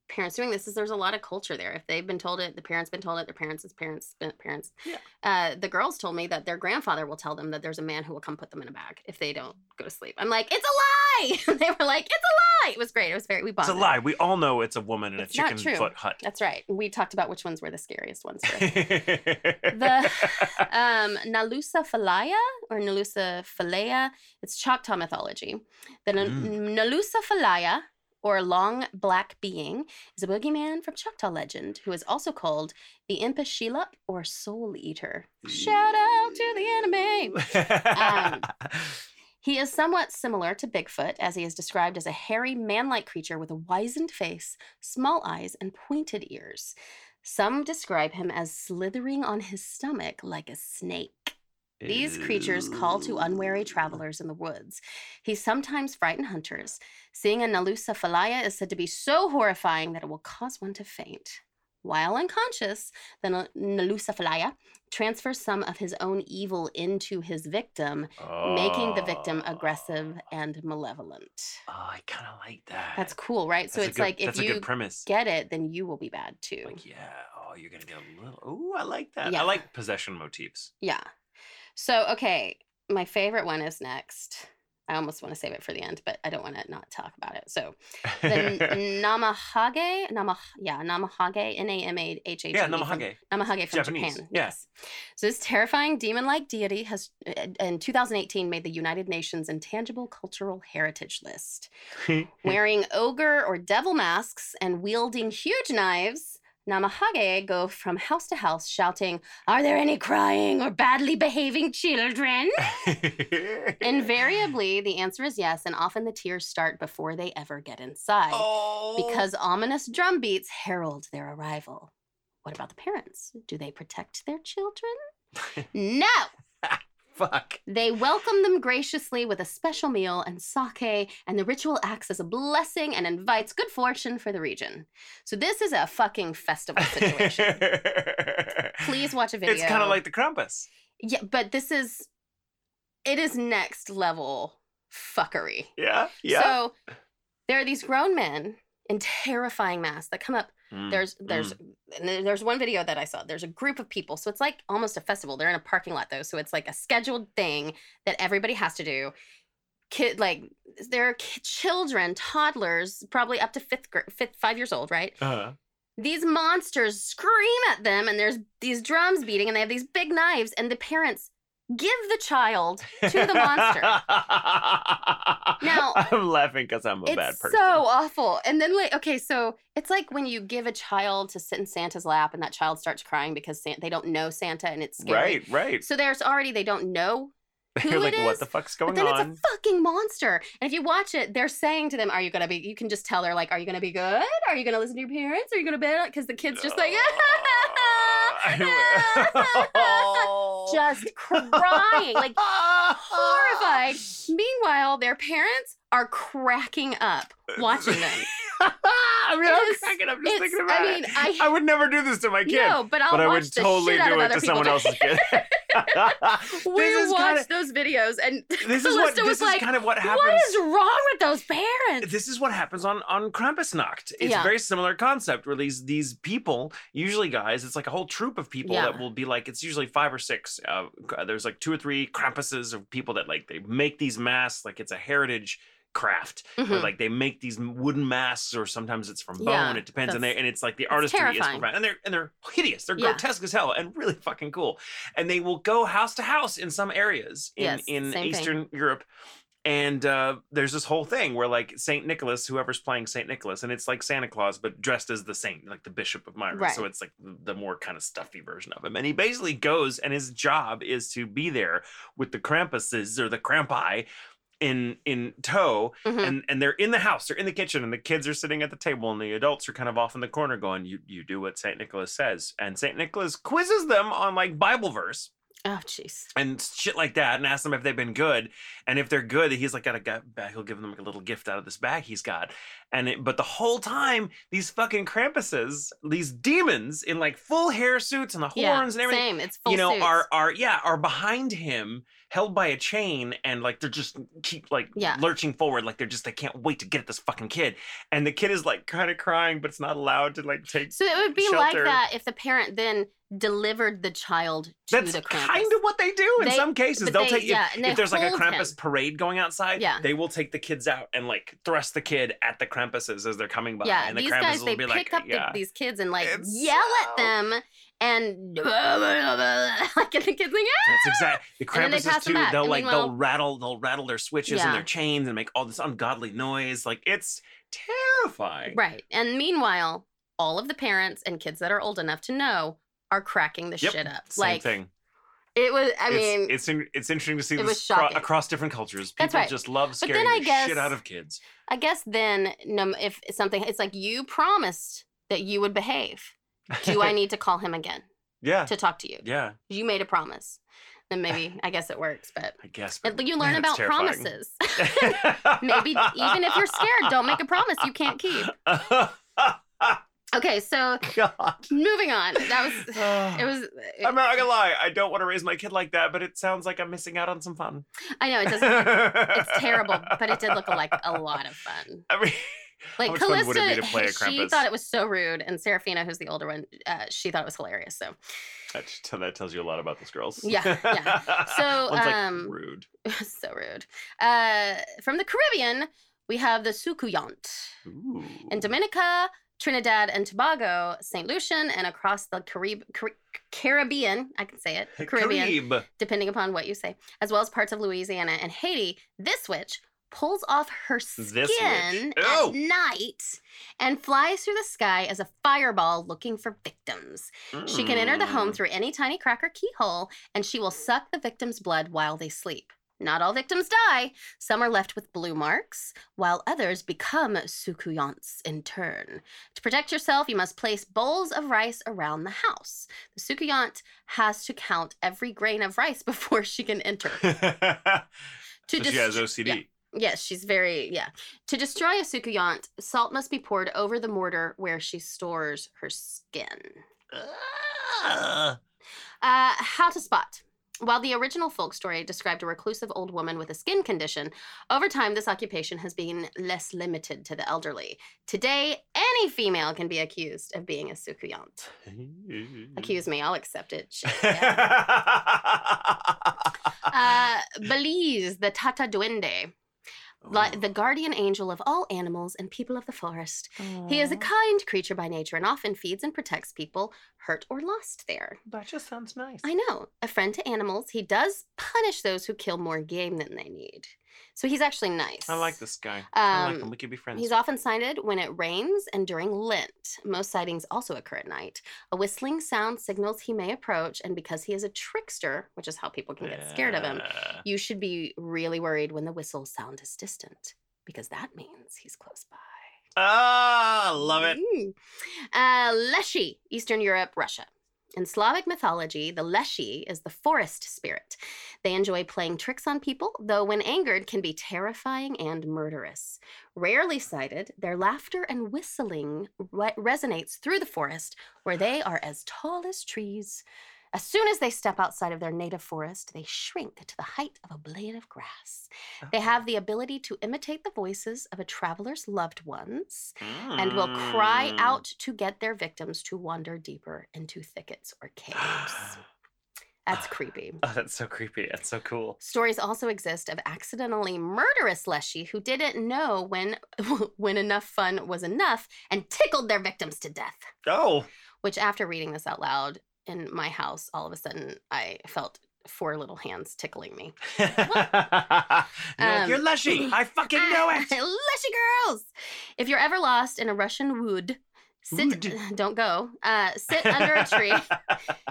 parents doing this is there's a lot of culture there. If they've been told it, the parents been told it, their parents' parents parents. Yeah. Uh, the girls told me that their grandfather will tell them that there's a man who will come put them in a bag if they don't go to sleep. I'm like, it's a lie. they were like, it's a lie. It was great. It was very we bought. It's a bonded. lie. We all know it's a woman in It's a chicken foot hut. That's right. We talked about which ones were the scariest ones. For the um, Nalusa Falaya or Nalusa Falaya. It's Choctaw mythology. The Mm. Nalusa Falaya, or long black being, is a boogeyman from Choctaw legend who is also called the Impashilup or soul eater. Shout out to the anime. Um, He is somewhat similar to Bigfoot, as he is described as a hairy, man like creature with a wizened face, small eyes, and pointed ears. Some describe him as slithering on his stomach like a snake. These creatures call to unwary travelers in the woods. He sometimes frighten hunters. Seeing a Nalusa falaya is said to be so horrifying that it will cause one to faint. While unconscious, the Nalusa falaya transfers some of his own evil into his victim, making the victim Oh. aggressive and malevolent. Oh, I kind of like that. That's cool, right? So That's a it's good- like if you get it, then you will be bad too. Like, yeah. Oh, you're gonna get a little. Oh, I like that. Yeah. I like possession motifs. Yeah. So, okay, my favorite one is next. I almost want to save it for the end, but I don't want to not talk about it. So, the Namahage, Namah, yeah, Namahage, N A M A H H. yeah, E from- Namahage. Namahage from Japanese, Japan. yeah. Yes. So this terrifying demon-like deity has, uh, in 2018, made the United Nations Intangible Cultural Heritage List. Wearing ogre or devil masks and wielding huge knives, Namahage go from house to house shouting, "Are there any crying or badly behaving children?" Invariably, the answer is yes, and often the tears start before they ever get inside oh. because ominous drum beats herald their arrival. What about the parents? Do they protect their children? No! Fuck. They welcome them graciously with a special meal and sake, and the ritual acts as a blessing and invites good fortune for the region. So this is a fucking festival situation. Please watch a video. It's kind of like the Krampus. yeah, but this is it is next level fuckery. Yeah. Yeah. So there are these grown men in terrifying masks that come up. Mm, There's there's there- there's one video that I saw. There's a group of people. So it's like almost a festival. They're in a parking lot though. So it's like a scheduled thing that everybody has to do. Kid like there are ki- children, toddlers, probably up to fifth grade, fifth, five years old, right? uh These monsters scream at them, and there's these drums beating, and they have these big knives, and the parents give the child to the monster. Now, I'm laughing because I'm a it's bad person. so awful. And then like, okay, so it's like when you give a child to sit in Santa's lap, and that child starts crying because Santa, they don't know Santa, and it's scary. right, right. So there's already they don't know, who You're like, what the fuck's but going then on? it's a fucking monster. And if you watch it, they're saying to them, "Are you gonna be?" You can just tell they're like, "Are you gonna be good? Are you gonna listen to your parents? Are you gonna be?" Because the kid's just like, just crying, like horrified. Meanwhile, their parents are cracking up watching them. I mean, I'm cracking up just thinking I mean, it. I- I would never do this to my kid. No, but I'll but I would totally do it to someone else's kid. We this watched kind of those videos, and this is what Callista was is like, kind of what happens. "What is wrong with those parents?" this is what happens on on Krampusnacht. It's Yeah. a very similar concept where these these people, usually guys, it's like a whole troop of people Yeah. that will be like it's usually five or six. Uh, there's like two or three Krampuses of people that like they make these masks like it's a heritage craft where Mhm. like they make these wooden masks or sometimes it's from bone Yeah, it depends and they and it's like the artistry is profound and they're and they're hideous they're Yeah. grotesque as hell and really fucking cool and they will go house to house in some areas in Yes, in same thing. eastern europe and uh, there's this whole thing where like Saint Nicholas, whoever's playing Saint Nicholas, and it's like Santa Claus but dressed as the saint, like the Bishop of Myra. So it's like the the more kind of stuffy version of him. And he basically goes, and his job is to be there with the Krampuses or the Krampi in in tow, Mhm. and and they're in the house, they're in the kitchen, and the kids are sitting at the table, and the adults are kind of off in the corner going, "You you do what Saint Nicholas says," and Saint Nicholas quizzes them on like Bible verse Oh, jeez. and shit like that and ask them if they've been good and if they're good he's like got a bag he'll give them like a little gift out of this bag he's got and it, but the whole time these fucking krampuses these demons in like full hair suits and the Yeah, horns and everything same. It's full you know suits. are are yeah are behind him held by a chain and like they're just keep like Yeah. lurching forward like they're just they can't wait to get at this fucking kid and the kid is like kind of crying but it's not allowed to like take So it would be like that if the parent then delivered the child to That's the Krampus. kind of what they do in They- some cases. They'll they- take if- yeah, if, they there's like a Krampus him. parade going outside. Yeah. they will take the kids out and like thrust the kid at the Krampuses as they're coming by. Yeah, and the these Krampus guys will they be pick like, up yeah. the, these kids and like It's yell so- at them and like and the kids like ah! That's exactly the Krampuses too. They'll And like they'll rattle they'll rattle their switches Yeah. and their chains and make all this ungodly noise. Like it's terrifying. right. And meanwhile, all of the parents and kids that are old enough to know are cracking the Yep, shit up. Same like thing. it was. I mean, it's in- it's interesting to see this cro- across different cultures. People That's right. just love scaring the guess- shit out of kids. I guess then if something, it's like you promised that you would behave. Do I need to call him again yeah. to talk to you? Yeah. You made a promise. Then maybe I guess it works, but I guess. but you learn man, about promises. maybe even if you're scared, don't make a promise you can't keep. Okay, so God. moving on. That was it was I'm not gonna lie. I don't want to raise my kid like that, but it sounds like I'm missing out on some fun. I know it doesn't it's terrible, but it did look like a lot of fun. I mean, Like much would it be Callista, to play a she thought it was so rude, and Serafina, who's the older one, uh, she thought it was hilarious. So that, that tells you a lot about those girls. Yeah, yeah. So, One's like um, rude. so rude. Uh, from the Caribbean, we have the Soucouyant. Ooh. In Dominica, Trinidad and Tobago, St. Lucian, and across the Carib- Car- Caribbean, I can say it, Caribbean, Carib. depending upon what you say, as well as parts of Louisiana and Haiti, this witch pulls off her skin. Oh! at night and flies through the sky as a fireball looking for victims. She can enter the home Mm. through any tiny crack or keyhole, and she will suck the victim's blood while they sleep. Not all victims die. Some are left with blue marks, while others become soucouyants in turn. To protect yourself, you must place bowls of rice around the house. The soucouyant has to count every grain of rice before she can enter. so To she has OCD. yeah. Yes, she's very, yeah. To destroy a soucouyant, salt must be poured over the mortar where she stores her skin. Uh, how to spot. While the original folk story described a reclusive old woman with a skin condition, over time this occupation has been less limited to the elderly. Today, any female can be accused of being a soucouyant. Accuse me, I'll accept it. Yeah. uh, Belize, the Tata Duende, li- the guardian angel of all animals and people of the forest. He is a kind creature by nature and often feeds and protects people hurt or lost there. That just sounds nice. I know. A friend to animals, he does punish those who kill more game than they need. So he's actually nice. I like this guy. I like Um, him. We could be friends. He's often sighted when it rains and during Lent. Most sightings also occur at night. A whistling sound signals he may approach, and because he is a trickster, which is how people can get scared of him, you should be really worried when the whistle sound is distant, because that means he's close by. Ah, love it. Mm. Uh, Leshy, Eastern Europe, Russia. In Slavic mythology, the Leshy is the forest spirit. They enjoy playing tricks on people, though when angered can be terrifying and murderous. Rarely sighted, their laughter and whistling re- resonates through the forest, where they are as tall as trees. As soon as they step outside of their native forest, they shrink to the height of a blade of grass. They have the ability to imitate the voices of a traveler's loved ones and will cry Mm. out to get their victims to wander deeper into thickets or caves. That's creepy. Oh, that's so creepy. That's so cool. Stories also exist of accidentally murderous leshy who didn't know when when enough fun was enough and tickled their victims to death. Oh. Which after reading this out loud in my house, all of a sudden I felt four little hands tickling me. You're like, You're Um, Leshy. I fucking know it. Leshy girls! If you're ever lost in a Russian wood, sit Wood. don't go. Uh, sit under a tree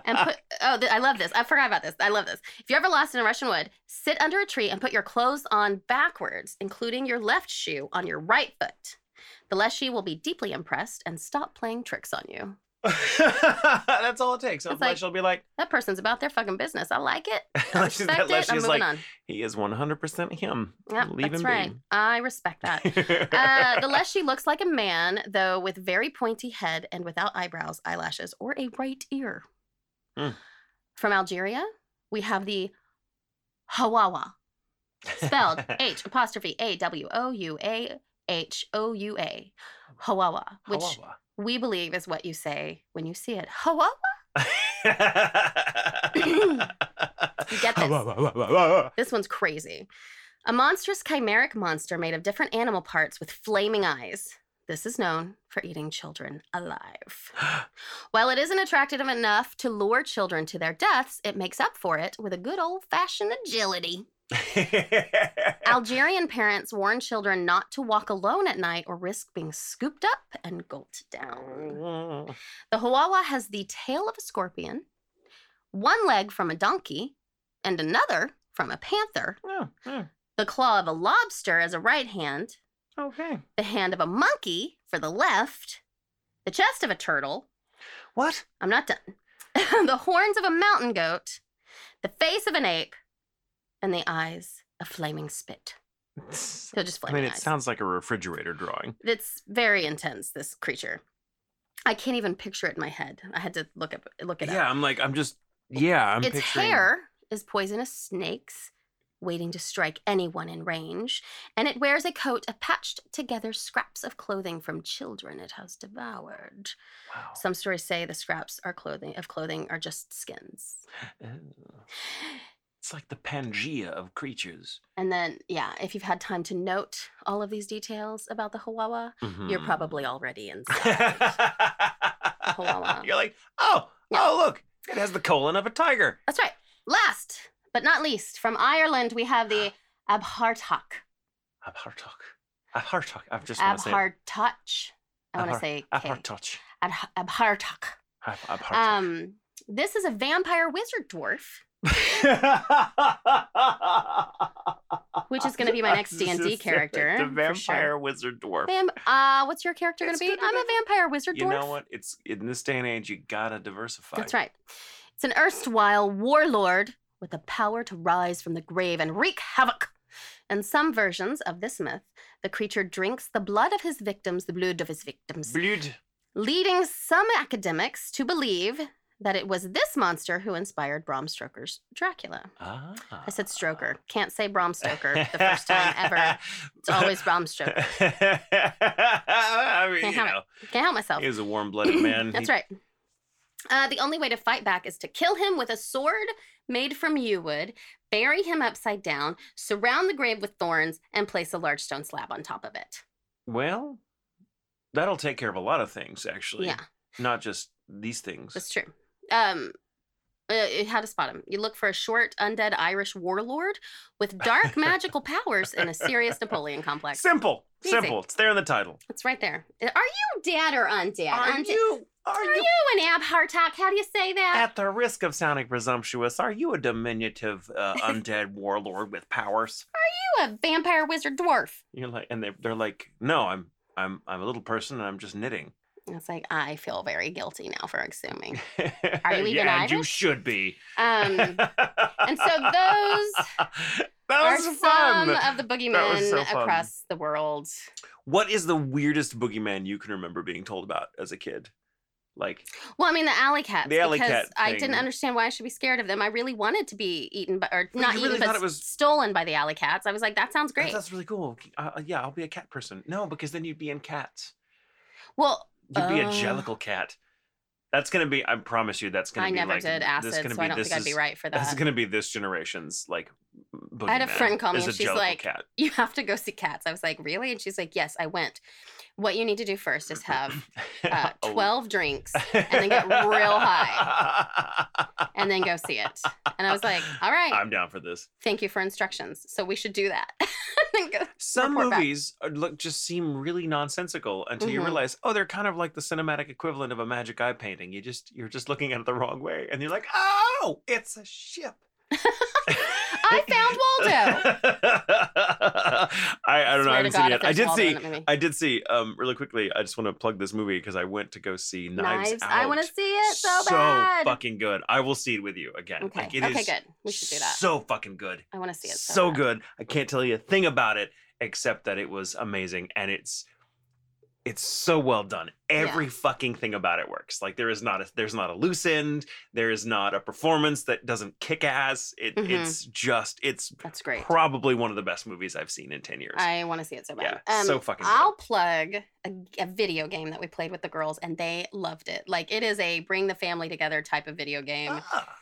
and put oh th- i love this i forgot about this i love this if you're ever lost in a russian wood sit under a tree and put your clothes on backwards including your left shoe on your right foot the leshy will be deeply impressed and stop playing tricks on you That's all it takes. It's like- she'll be like, that person's about their fucking business i like it i that respect it i'm moving like, on he is 100% him. yeah Leave that's him right be. i respect that uh, the she looks like a man though with very pointy head and without eyebrows eyelashes or a right ear Hmm. from algeria we have the hawawa spelled H apostrophe A W O U A H O U A. Hawawa, which Hawawa. we believe is what you say when you see it. Hawawa? You get this. This one's crazy. A monstrous chimeric monster made of different animal parts with flaming eyes. This is known for eating children alive. While it isn't attractive enough to lure children to their deaths, it makes up for it with a good old fashioned agility. Algerian parents warn children not to walk alone at night or risk being scooped up and gulped down. The Hawawa has the tail of a scorpion, one leg from a donkey, and another from a panther, Oh, oh, the claw of a lobster as a right hand, okay. the hand of a monkey for the left, the chest of a turtle. What? I'm not done. the horns of a mountain goat, the face of an ape, and the eyes a flaming spit. So just I mean, it eyes. sounds like a refrigerator drawing. It's very intense. This creature. I can't even picture it in my head. I had to look up look it Yeah, up. I'm like, I'm just, yeah, I'm its picturing. hair is poisonous snakes, waiting to strike anyone in range, and it wears a coat of patched together scraps of clothing from children it has devoured. Wow. Some stories say the scraps are clothing of clothing are just skins. Ew. It's like the Pangea of creatures. And then, yeah, if you've had time to note all of these details about the Hawawa, you're Mhm. probably already inside. Hawawa. You're like, oh, Yeah. oh, look, it has the colon of a tiger. That's right. Last but not least, from Ireland, we have the Abhartach. Abhartok. Abhartok. I just want to say. it. Abhartach. I want to say K. Abhartoch. Abh- Abhartach. Ab- Um, this is a vampire wizard dwarf Which is gonna be my next D&D character, The vampire sure. wizard dwarf. Vam- uh, what's your character gonna be? gonna I'm a vampire wizard You dwarf. You know what? It's in this day and age, you gotta diversify. That's right. It's an erstwhile warlord with the power to rise from the grave and wreak havoc. In some versions of this myth, the creature drinks the blood of his victims, the blood of his victims, Blood. leading some academics to believe that it was this monster who inspired Bram Stoker's Dracula. Ah. I said Stroker. Can't say Bram Stoker the first time ever. It's always Bram Stoker. I mean, Can't you have it. know, Can't help myself. he was a warm-blooded man. That's He- right. Uh, the only way to fight back is to kill him with a sword made from yew wood, bury him upside down, surround the grave with thorns, and place a large stone slab on top of it. Well, that'll take care of a lot of things, actually. Yeah, Not just these things. that's true. Um, uh, how to spot him? You look for a short, undead Irish warlord with dark magical powers and a serious Napoleon complex. Simple. Easy. Simple. It's there in the title. It's right there. Are you dead or undead? Are Undead- you? Are Are you? you an Abhartak? How do you say that? At the risk of sounding presumptuous, are you a diminutive uh, undead warlord with powers? Are you a vampire wizard dwarf? You're like, and they they're like, no, I'm I'm I'm a little person and I'm just knitting. It's like I feel very guilty now for assuming. Are you even yeah, and you should be. Um, and so those that are fun. some of the boogeymen so across the world. What is the weirdest boogeyman you can remember being told about as a kid? Like, Well, I mean the alley cats. The alley cat I thing. didn't understand why I should be scared of them. I really wanted to be eaten, by, or not you eaten, really but thought it was- stolen by the alley cats. I was like, that sounds "Oh, great. that's really cool. Uh, yeah, I'll be a cat person. No, because then you'd be in cats. Well, You'd be a Oh. jellicle cat. That's gonna be. I promise you, that's gonna I be never like did this acid, gonna so be I don't this think I'd be is- right for that. That's that. gonna be this generation's like. I had a boogeyman, friend call me is and a she's jellicle like, cat. You have to go see cats. I was like, really? And she's like, yes, I went. What you need to do first is have uh, Oh. 12 drinks and then get real high. and then go see it. And I was like, all right, I'm down for this. thank you for instructions. So we should do that. Some movies are, look just seem really nonsensical until you Mhm. realize, oh, they're kind of like the cinematic equivalent of a magic eye painting. You just you're just looking at it the wrong way, and you're like, oh, it's a ship. I found Waldo. I, I don't know. I haven't God, seen it yet. I did Waldo see. in that movie. I did see. Um, really quickly, I just want to plug this movie because I went to go see Knives, Knives. Out. I want to see it so, bad. So fucking good. I will see it with you again. okay. Like, it okay, good. We should do that. So fucking good. I want to see it so, so good. I can't tell you a thing about it except that it was amazing and it's it's so well done. Every fucking thing about it works. Like there is not a there's not a loose end. There is not a performance that doesn't kick ass. It Mhm. it's just it's That's great. probably one of the best movies I've seen in 10 years. I want to see it so bad. Yeah, so fucking. I'll plug a, a video game that we played with the girls, and they loved it. Like it is a bring the family together type of video game. Ah.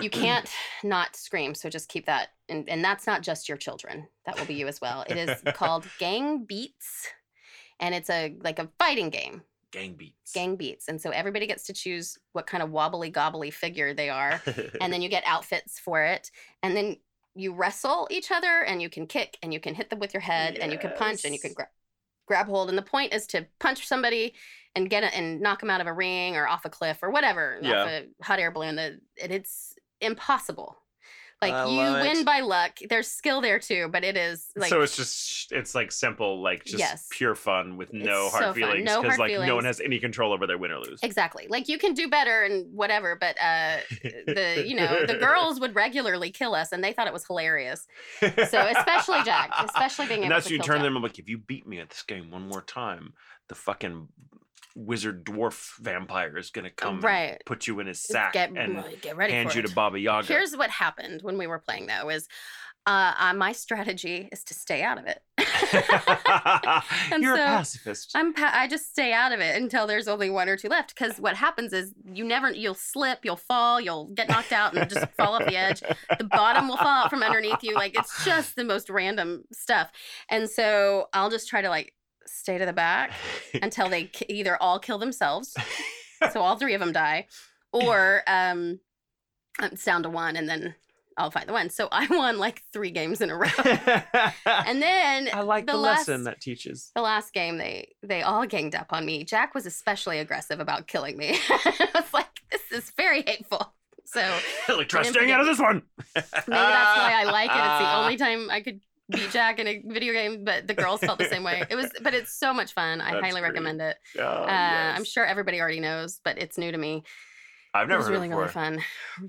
You can't not scream, so just keep that. And, and that's not just your children. That will be you as well. It is called Gang Beasts, and it's a like a fighting game. Gang beasts. Gang Beasts, and so everybody gets to choose what kind of wobbly gobbly figure they are, and then you get outfits for it, and then you wrestle each other, and you can kick, and you can hit them with your head, and you can punch, and you can grab grab hold. And the point is to punch somebody and get it and knock them out of a ring or off a cliff or whatever, Yeah. off a hot air balloon. The, and it's impossible. Like I you win it. by luck. There's skill there too, but it is like so it's just it's like simple, like just Yes. pure fun with no It's hard so fun. feelings No because hard like no one has any control over their win or lose. exactly like you can do better and whatever. But uh, the you know the girls would regularly kill us, and they thought it was hilarious. So especially Jack, especially being and able that's to you kill turn Jack. them I'm like, if you beat me at this game one more time, the fucking wizard dwarf vampire is gonna come Right. put you in his sack Get, and get ready hand you it. to Baba Yaga. Here's what happened when we were playing though is uh, uh my strategy is to stay out of it. You're a pacifist. I'm pa- I just stay out of it until there's only one or two left because what happens is you never you'll slip, you'll fall, you'll get knocked out and just fall off the edge. The bottom will fall out from underneath you. Like it's just the most random stuff. And so I'll just try to like stay to the back until they k- either all kill themselves, so all three of them die, or um, it's down to one, and then I'll fight the one. So I won like three games in a row, and then I like the, the lesson that teaches. the last game they they all ganged up on me. Jack was especially aggressive about killing me. I was like, this is very hateful. so like try staying out of this one. maybe that's why I like it. It's the only time I could beat Jack in a video game, but the girls felt the same way. It was, but it's so much fun. I That's highly great. recommend it. Oh, Uh, yes. I'm sure everybody already knows, but it's new to me. I've It never was heard really, it really fun.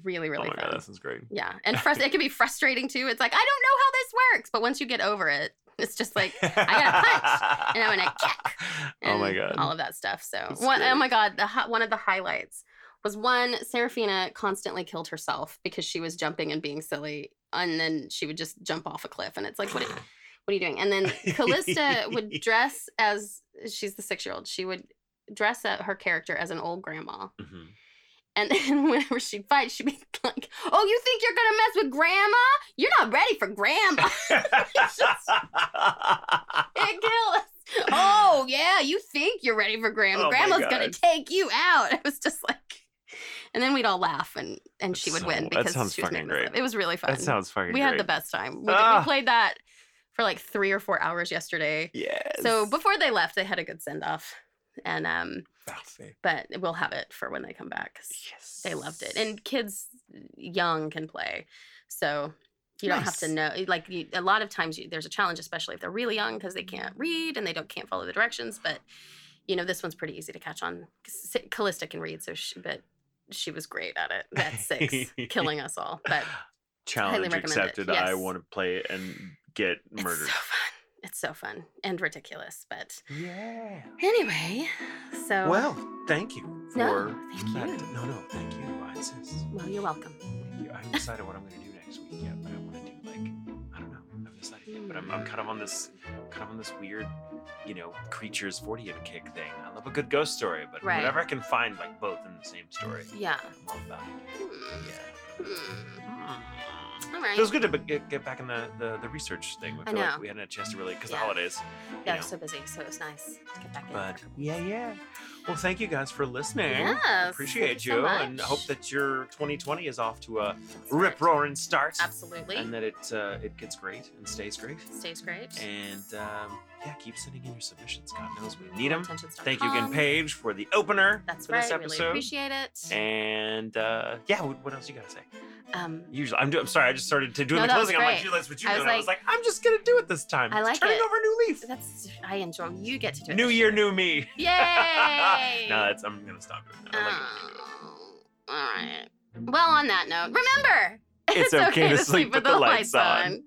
Really, really oh my fun. god, that sounds great. Yeah, and frus- it can be frustrating too. It's like I don't know how this works, but once you get over it, it's just like I got a punch, and I'm gonna check, Oh my god. all of that stuff. So one, oh my god, the one of the highlights was one Serafina constantly killed herself because she was jumping and being silly, and then she would just jump off a cliff, and it's like what. Are, what are you doing? And then Callista would dress as she's the six year old. She would dress up her character as an old grandma. Mhm. And then whenever she'd fight, she'd be like, Oh, you think you're gonna mess with grandma? You're not ready for grandma. It kills us. Oh, yeah, you think you're ready for grandma. Oh Grandma's gonna take you out. It was just like and then we'd all laugh and and she would So- win that because sounds she was fucking great. It was really fun. that sounds fucking we great. had the best time. We, Ah. we played that for like three or four hours yesterday. Yes. So before they left, they had a good send off. And um, Parfait. but we'll have it for when they come back. Yes. They loved it, and kids young can play, so you don't have to know. Like you, a lot of times, you, there's a challenge, especially if they're really young, because they can't read and they don't can't follow the directions. But you know, this one's pretty easy to catch on. Callista can read, so she, but she was great at it. At six, killing us all. But challenge accepted. I want to play it and get murdered. it's so fun. It's so fun and ridiculous. But Yeah. anyway, so Well, thank you for No, thank that. you. No, no, thank you. I insist. well, you're welcome. Thank you. I haven't decided what I'm going to do next week yet, but I want to do like I don't know. I haven't decided yet, but I'm, I'm kind of on this kind of on this weird, you know, creatures 40 and kick thing. I love a good ghost story, but Right. whenever I can find like both in the same story, Yeah. I'm all about it. Hmm. Yeah. Hmm. All right. Feels good to be- get, get back in the, the, the research thing. I I feel like know. we hadn't had a chance to really because Yeah. the holidays. Yeah, you I was so busy, so it was nice to get back in. But yeah, yeah. Well, thank you guys for listening. Yes, Appreciate you you, so and hope that your 2020 is off to a rip roaring start, Absolutely. and that it uh, it gets great and stays great. Stays great. And um, yeah, keep sending in your submissions. God knows we need them. Thank you again, Paige, for the opener That's for right. this Really appreciate it. and uh, yeah, what, what else you gotta say? um, Usually, I'm, do- I'm sorry. I just started to do No, the closing. I'm like. "Gee, that's what you I do. was And I was like- like, I'm just gonna do it this time. I It's like turning it. over a new leaf. that's I enjoy. You get to do it. New year, new me. Yay! no, that's I'm gonna stop doing that. Like. Oh, all right. Well, on that note, remember It's okay to sleep with the lights on.